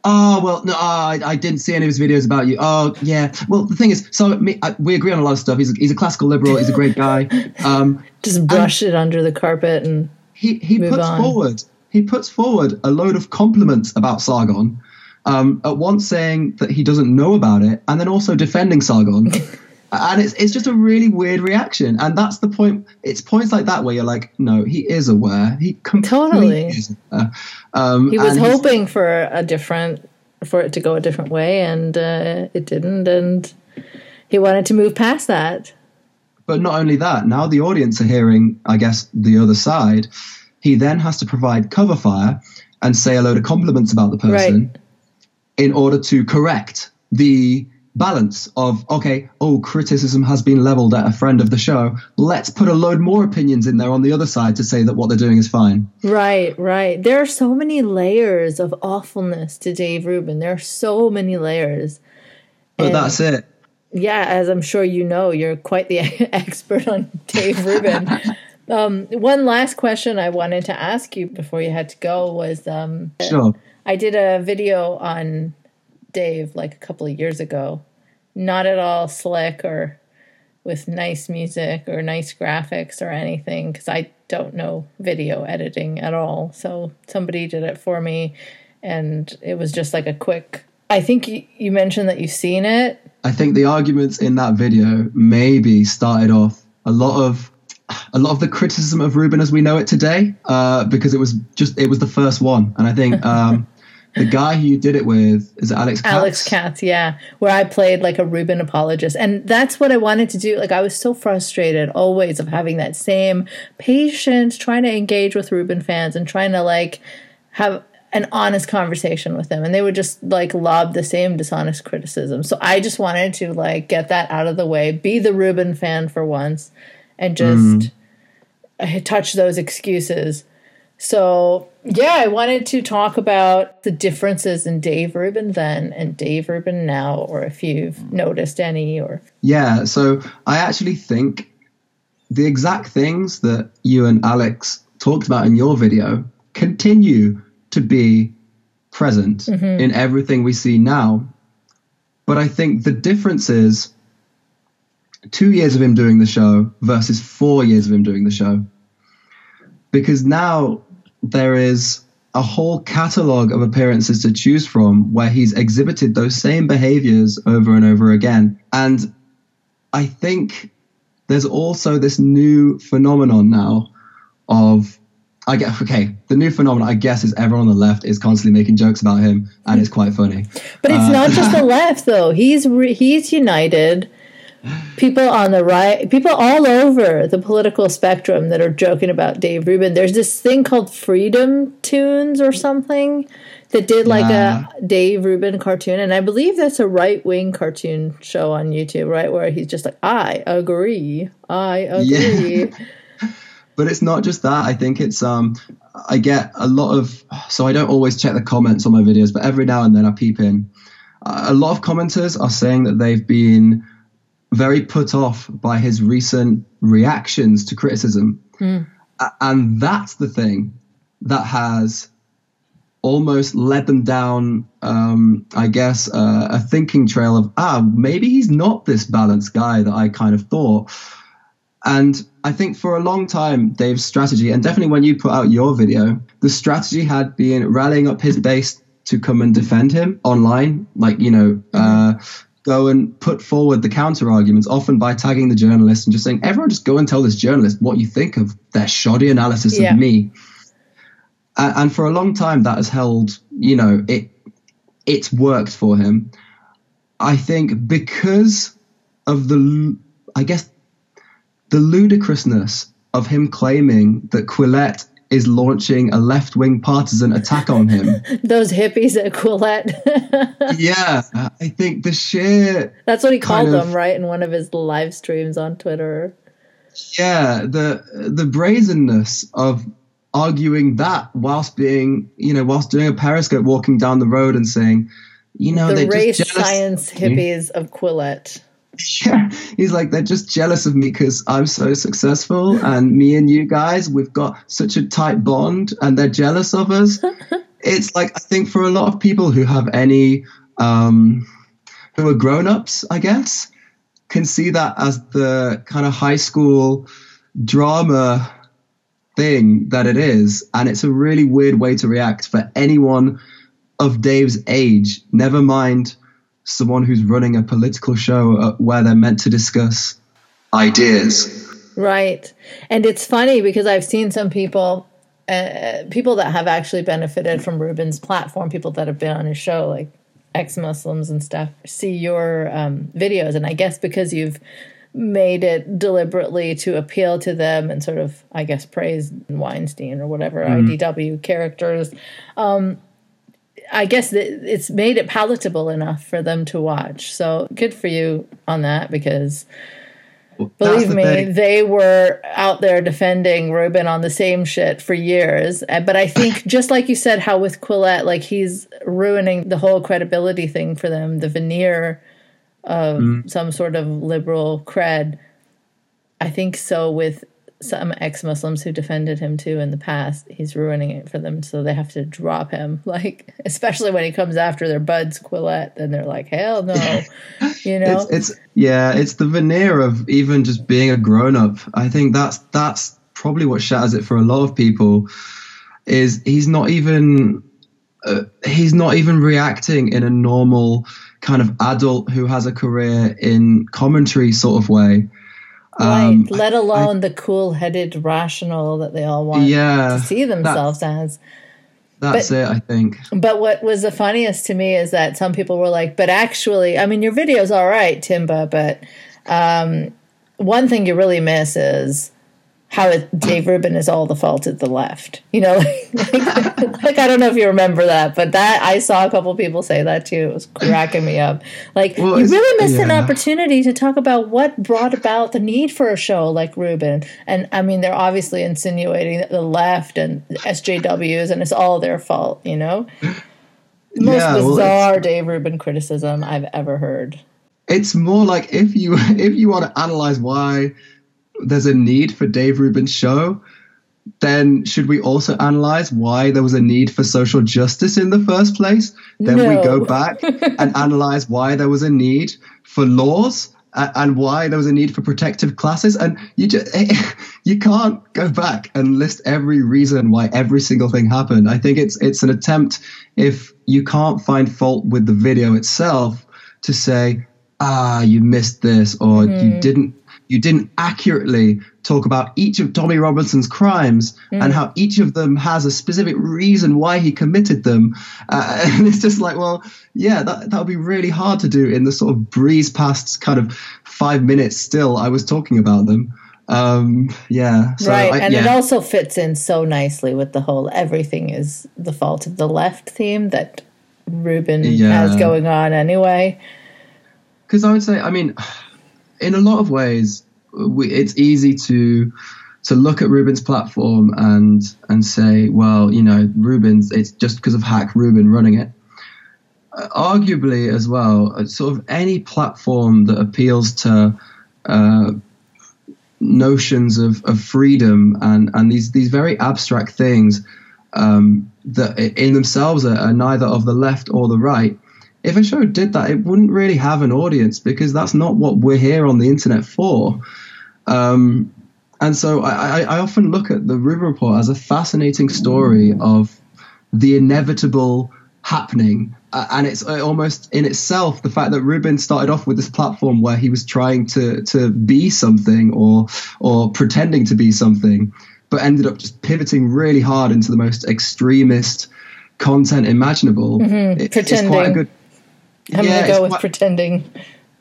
"Oh well, no, I, I didn't see any of his videos about you. Oh yeah. Well, the thing is, so me, I, we agree on a lot of stuff. He's a, he's a classical liberal. He's a great guy. Um, Just brush it under the carpet and he he puts on. forward he puts forward a load of compliments about Sargon um, at once saying that he doesn't know about it, and then also defending Sargon. and it's it's just a really weird reaction, and that's the point. It's points like that where you're like, no, he is aware. He totally is aware. Um, he was hoping for a different for it to go a different way, and uh, it didn't, and he wanted to move past that. But not only that, now the audience are hearing, I guess, the other side. He then has to provide cover fire and say a load of compliments about the person. Right in order to correct the balance of okay oh criticism has been leveled at a friend of the show. Let's put a load more opinions in there on the other side to say that what they're doing is fine. Right right. There are so many layers of awfulness to dave rubin. There are so many layers. But and that's it. Yeah as i'm sure you know you're quite the expert on dave rubin. Um, one last question i wanted to ask you before you had to go was um, sure. I did a video on Dave like a couple of years ago. Not at all slick or with nice music or nice graphics or anything because I don't know video editing at all. So somebody did it for me and it was just like a quick. I think you, mentioned that you've seen it. I think the arguments in that video maybe started off a lot of a lot of the criticism of Rubin as we know it today, uh, because it was just it was the first one, and I think um, the guy who you did it with is Alex Katz? Alex Katz, yeah. Where I played like a Rubin apologist. And that's what I wanted to do. Like I was so frustrated always of having that same patience, trying to engage with Rubin fans and trying to like have an honest conversation with them. And they would just like lob the same dishonest criticism. So I just wanted to like get that out of the way, be the Rubin fan for once and just mm. touch those excuses so, yeah, I wanted to talk about the differences in Dave Rubin then and Dave Rubin now, or if you've noticed any. Or yeah, so I actually think the exact things that you and Alex talked about in your video continue to be present mm-hmm. in everything we see now. But I think the difference is two years of him doing the show versus four years of him doing the show because now there is a whole catalogue of appearances to choose from where he's exhibited those same behaviors over and over again. And I think there's also this new phenomenon now of I guess okay. The new phenomenon, I guess, is everyone on the left is constantly making jokes about him, and it's quite funny. But it's uh, not just the left, though. He's re- he's united people on the right, people all over the political spectrum that are joking about Dave Rubin. There's this thing called Freedom Toons or something that did like yeah. a Dave Rubin cartoon, and I believe that's a right wing cartoon show on YouTube, right? Where he's just like, "I agree, I agree." Yeah. but it's not just that. I think it's um, I get a lot of so I don't always check the comments on my videos, but every now and then I peep in. a lot of commenters are saying that they've been very put off by his recent reactions to criticism. Mm. And that's the thing that has almost led them down, um, I guess, uh, a thinking trail of, ah, maybe he's not this balanced guy that I kind of thought. And I think for a long time, Dave's strategy, and definitely when you put out your video, the strategy had been rallying up his base to come and defend him online, like, you know, uh, go and put forward the counter arguments, often by tagging the journalist and just saying, everyone just go and tell this journalist what you think of their shoddy analysis yeah. of me. And, and for a long time, that has held, you know, it it's worked for him. I think because of the, I guess, the ludicrousness of him claiming that Quillette is launching a left wing partisan attack on him. Those hippies at Quillette. yeah, I think the sheer. That's what he called of, them, right? In one of his live streams on Twitter. Yeah, the the brazenness of arguing that whilst being, you know, whilst doing a periscope, walking down the road and saying, you know, the race just science hmm? hippies of Quillette. Yeah, he's like they're just jealous of me because I'm so successful, and me and you guys, we've got such a tight bond, and they're jealous of us. it's like I think for a lot of people who have any, um, who are grown-ups, I guess, can see that as the kind of high school drama thing that it is, and it's a really weird way to react for anyone of Dave's age. Never mind someone who's running a political show uh, where they're meant to discuss ideas. Right. And it's funny because I've seen some people, uh, people that have actually benefited from Rubin's platform, people that have been on his show, like ex Muslims and stuff, see your um, videos. And I guess because you've made it deliberately to appeal to them and sort of, I guess, praise Weinstein or whatever mm. IDW characters. Um, I guess it's made it palatable enough for them to watch. So good for you on that because well, believe the me, thing. they were out there defending Rubin on the same shit for years. Uh, but I think just like you said, how with Quillette, like he's ruining the whole credibility thing for them, the veneer of mm. some sort of liberal cred. I think so with some ex-Muslims who defended him too in the past. He's ruining it for them, so they have to drop him. Like, especially when he comes after their buds Quillette, and they're like, "Hell no," you know. It's, it's yeah, it's the veneer of even just being a grown-up. I think that's that's probably what shatters it for a lot of people. Is he's not even uh, he's not even reacting in a normal kind of adult who has a career in commentary sort of way. Right, um, let alone I, the cool-headed rational that they all want yeah, to see themselves that, as. That's but, it, I think. But what was the funniest to me is that some people were like, "But actually, I mean, your video's all right, Timba, but um, one thing you really miss is how it, Dave Rubin is all the fault at the left. You know, like, like, like, I don't know if you remember that, but that I saw a couple people say that too. It was cracking me up. Like well, you really missed yeah. an opportunity to talk about what brought about the need for a show like Rubin. And I mean, they're obviously insinuating that the left and SJWs and it's all their fault. You know, most yeah, bizarre well, Dave Rubin criticism I've ever heard. It's more like if you if you want to analyze why there's a need for Dave Rubin's show, then should we also analyze why there was a need for social justice in the first place? Then no. we go back and analyze why there was a need for laws and why there was a need for protective classes and you just you can't go back and list every reason why every single thing happened i think it's it's an attempt if you can't find fault with the video itself to say ah you missed this or mm. you didn't you didn't accurately talk about each of Tommy Robinson's crimes mm. and how each of them has a specific reason why he committed them. Uh, and it's just like, well, yeah, that that would be really hard to do in the sort of breeze past kind of five minutes. Still, I was talking about them. Um, yeah, so right, I, and yeah. it also fits in so nicely with the whole everything is the fault of the left theme that Rubin yeah. has going on anyway. Because I would say, I mean in a lot of ways, we, it's easy to to look at Rubin's platform and and say, well, you know, Rubin's it's just because of Hack Rubin running it. Uh, arguably, as well, uh, sort of any platform that appeals to uh, notions of, of freedom and and these these very abstract things um, that in themselves are neither of the left or the right if a show did that, it wouldn't really have an audience because that's not what we're here on the internet for. Um, and so I, I, often look at the Rubin Report as a fascinating story of the inevitable happening. Uh, and it's almost in itself the fact that Rubin started off with this platform where he was trying to to be something or or pretending to be something, but ended up just pivoting really hard into the most extremist content imaginable. Mm-hmm. It, pretending. It's quite a good. I'm yeah, gonna go with quite, pretending.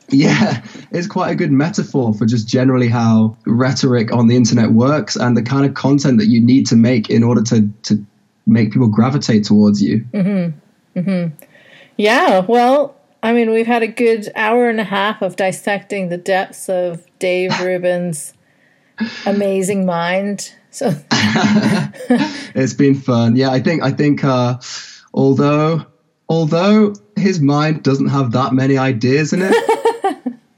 Yeah, it's quite a good metaphor for just generally how rhetoric on the internet works and the kind of content that you need to make in order to to make people gravitate towards you. Mm-hmm. Mm-hmm. Yeah. Well, I mean, we've had a good hour and a half of dissecting the depths of Dave Rubin's amazing mind. So it's been fun. Yeah, I think I think uh, although although his mind doesn't have that many ideas in it.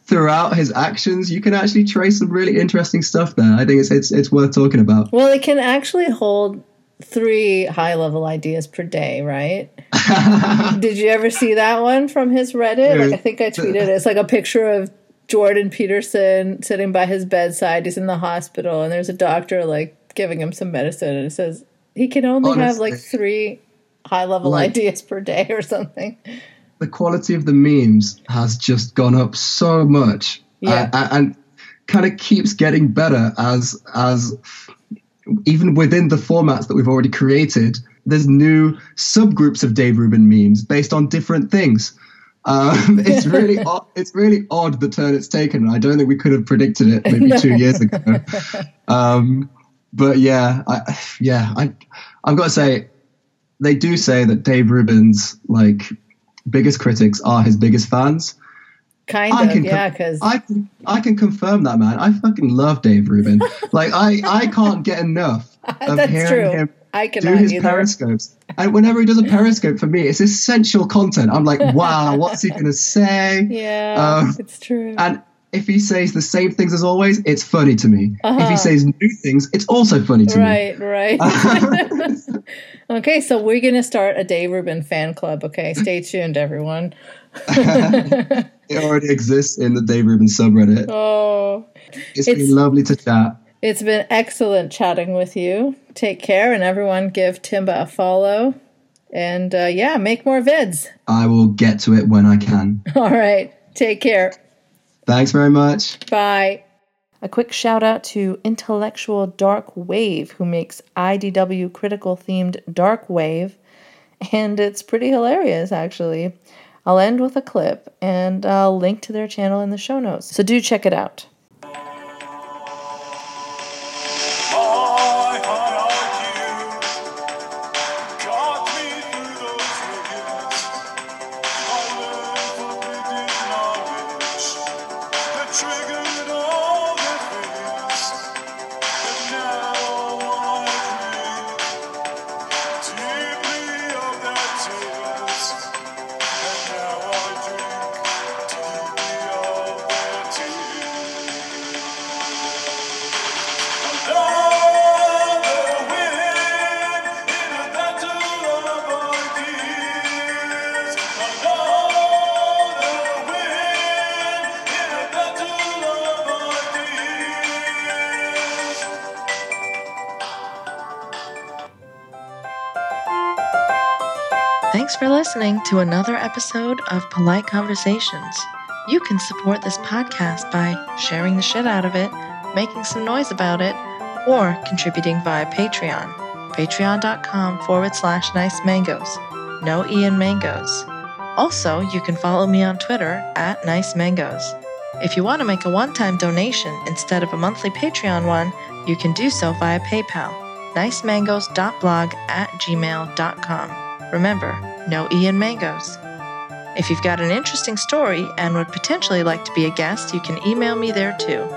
throughout his actions, you can actually trace some really interesting stuff there. I think it's it's it's worth talking about. Well, it can actually hold three high level ideas per day, right? Did you ever see that one from his Reddit? Like I think I tweeted it. It's like a picture of Jordan Peterson sitting by his bedside. He's in the hospital and there's a doctor like giving him some medicine and it says he can only Honestly, have like three high level like, ideas per day or something. The quality of the memes has just gone up so much. Yeah. Uh, and kind of keeps getting better as as even within the formats that we've already created, there's new subgroups of Dave Rubin memes based on different things. Um, it's really odd, it's really odd the turn it's taken. I don't think we could have predicted it maybe two years ago. Um, but yeah, I, yeah, I I've got to say, they do say that Dave Rubin's like biggest critics are his biggest fans. Kind I of, can, yeah, because I can, I can confirm that, man. I fucking love Dave Rubin. like I, I can't get enough of hearing true. him I do his either. periscopes. And whenever he does a periscope for me, it's essential content. I'm like, wow, what's he gonna say? Yeah, um, it's true. And if he says the same things as always, it's funny to me. Uh-huh. If he uh-huh. says new things, it's also funny to right, me. Right, right. okay, so we're gonna start a Dave Rubin fan club. Okay, stay tuned, everyone. it already exists in the Dave Rubin subreddit. Oh, it's, it's been lovely to chat. It's been excellent chatting with you. Take care, and everyone give Timba a follow. And uh, yeah, make more vids. I will get to it when I can. All right. Take care. Thanks very much. Bye. A quick shout out to Intellectual Dark Wave, who makes IDW critical themed Dark Wave. And it's pretty hilarious, actually. I'll end with a clip and I'll link to their channel in the show notes. So do check it out. To another episode of Polite Conversations. You can support this podcast by sharing the shit out of it, making some noise about it, or contributing via Patreon. Patreon.com forward slash nice mangos. No Ian Mangoes. Also, you can follow me on Twitter at nice mangos. If you want to make a one time donation instead of a monthly Patreon one, you can do so via PayPal. nicemangos.blog at gmail.com. Remember, no Ian Mangoes. If you've got an interesting story and would potentially like to be a guest, you can email me there too.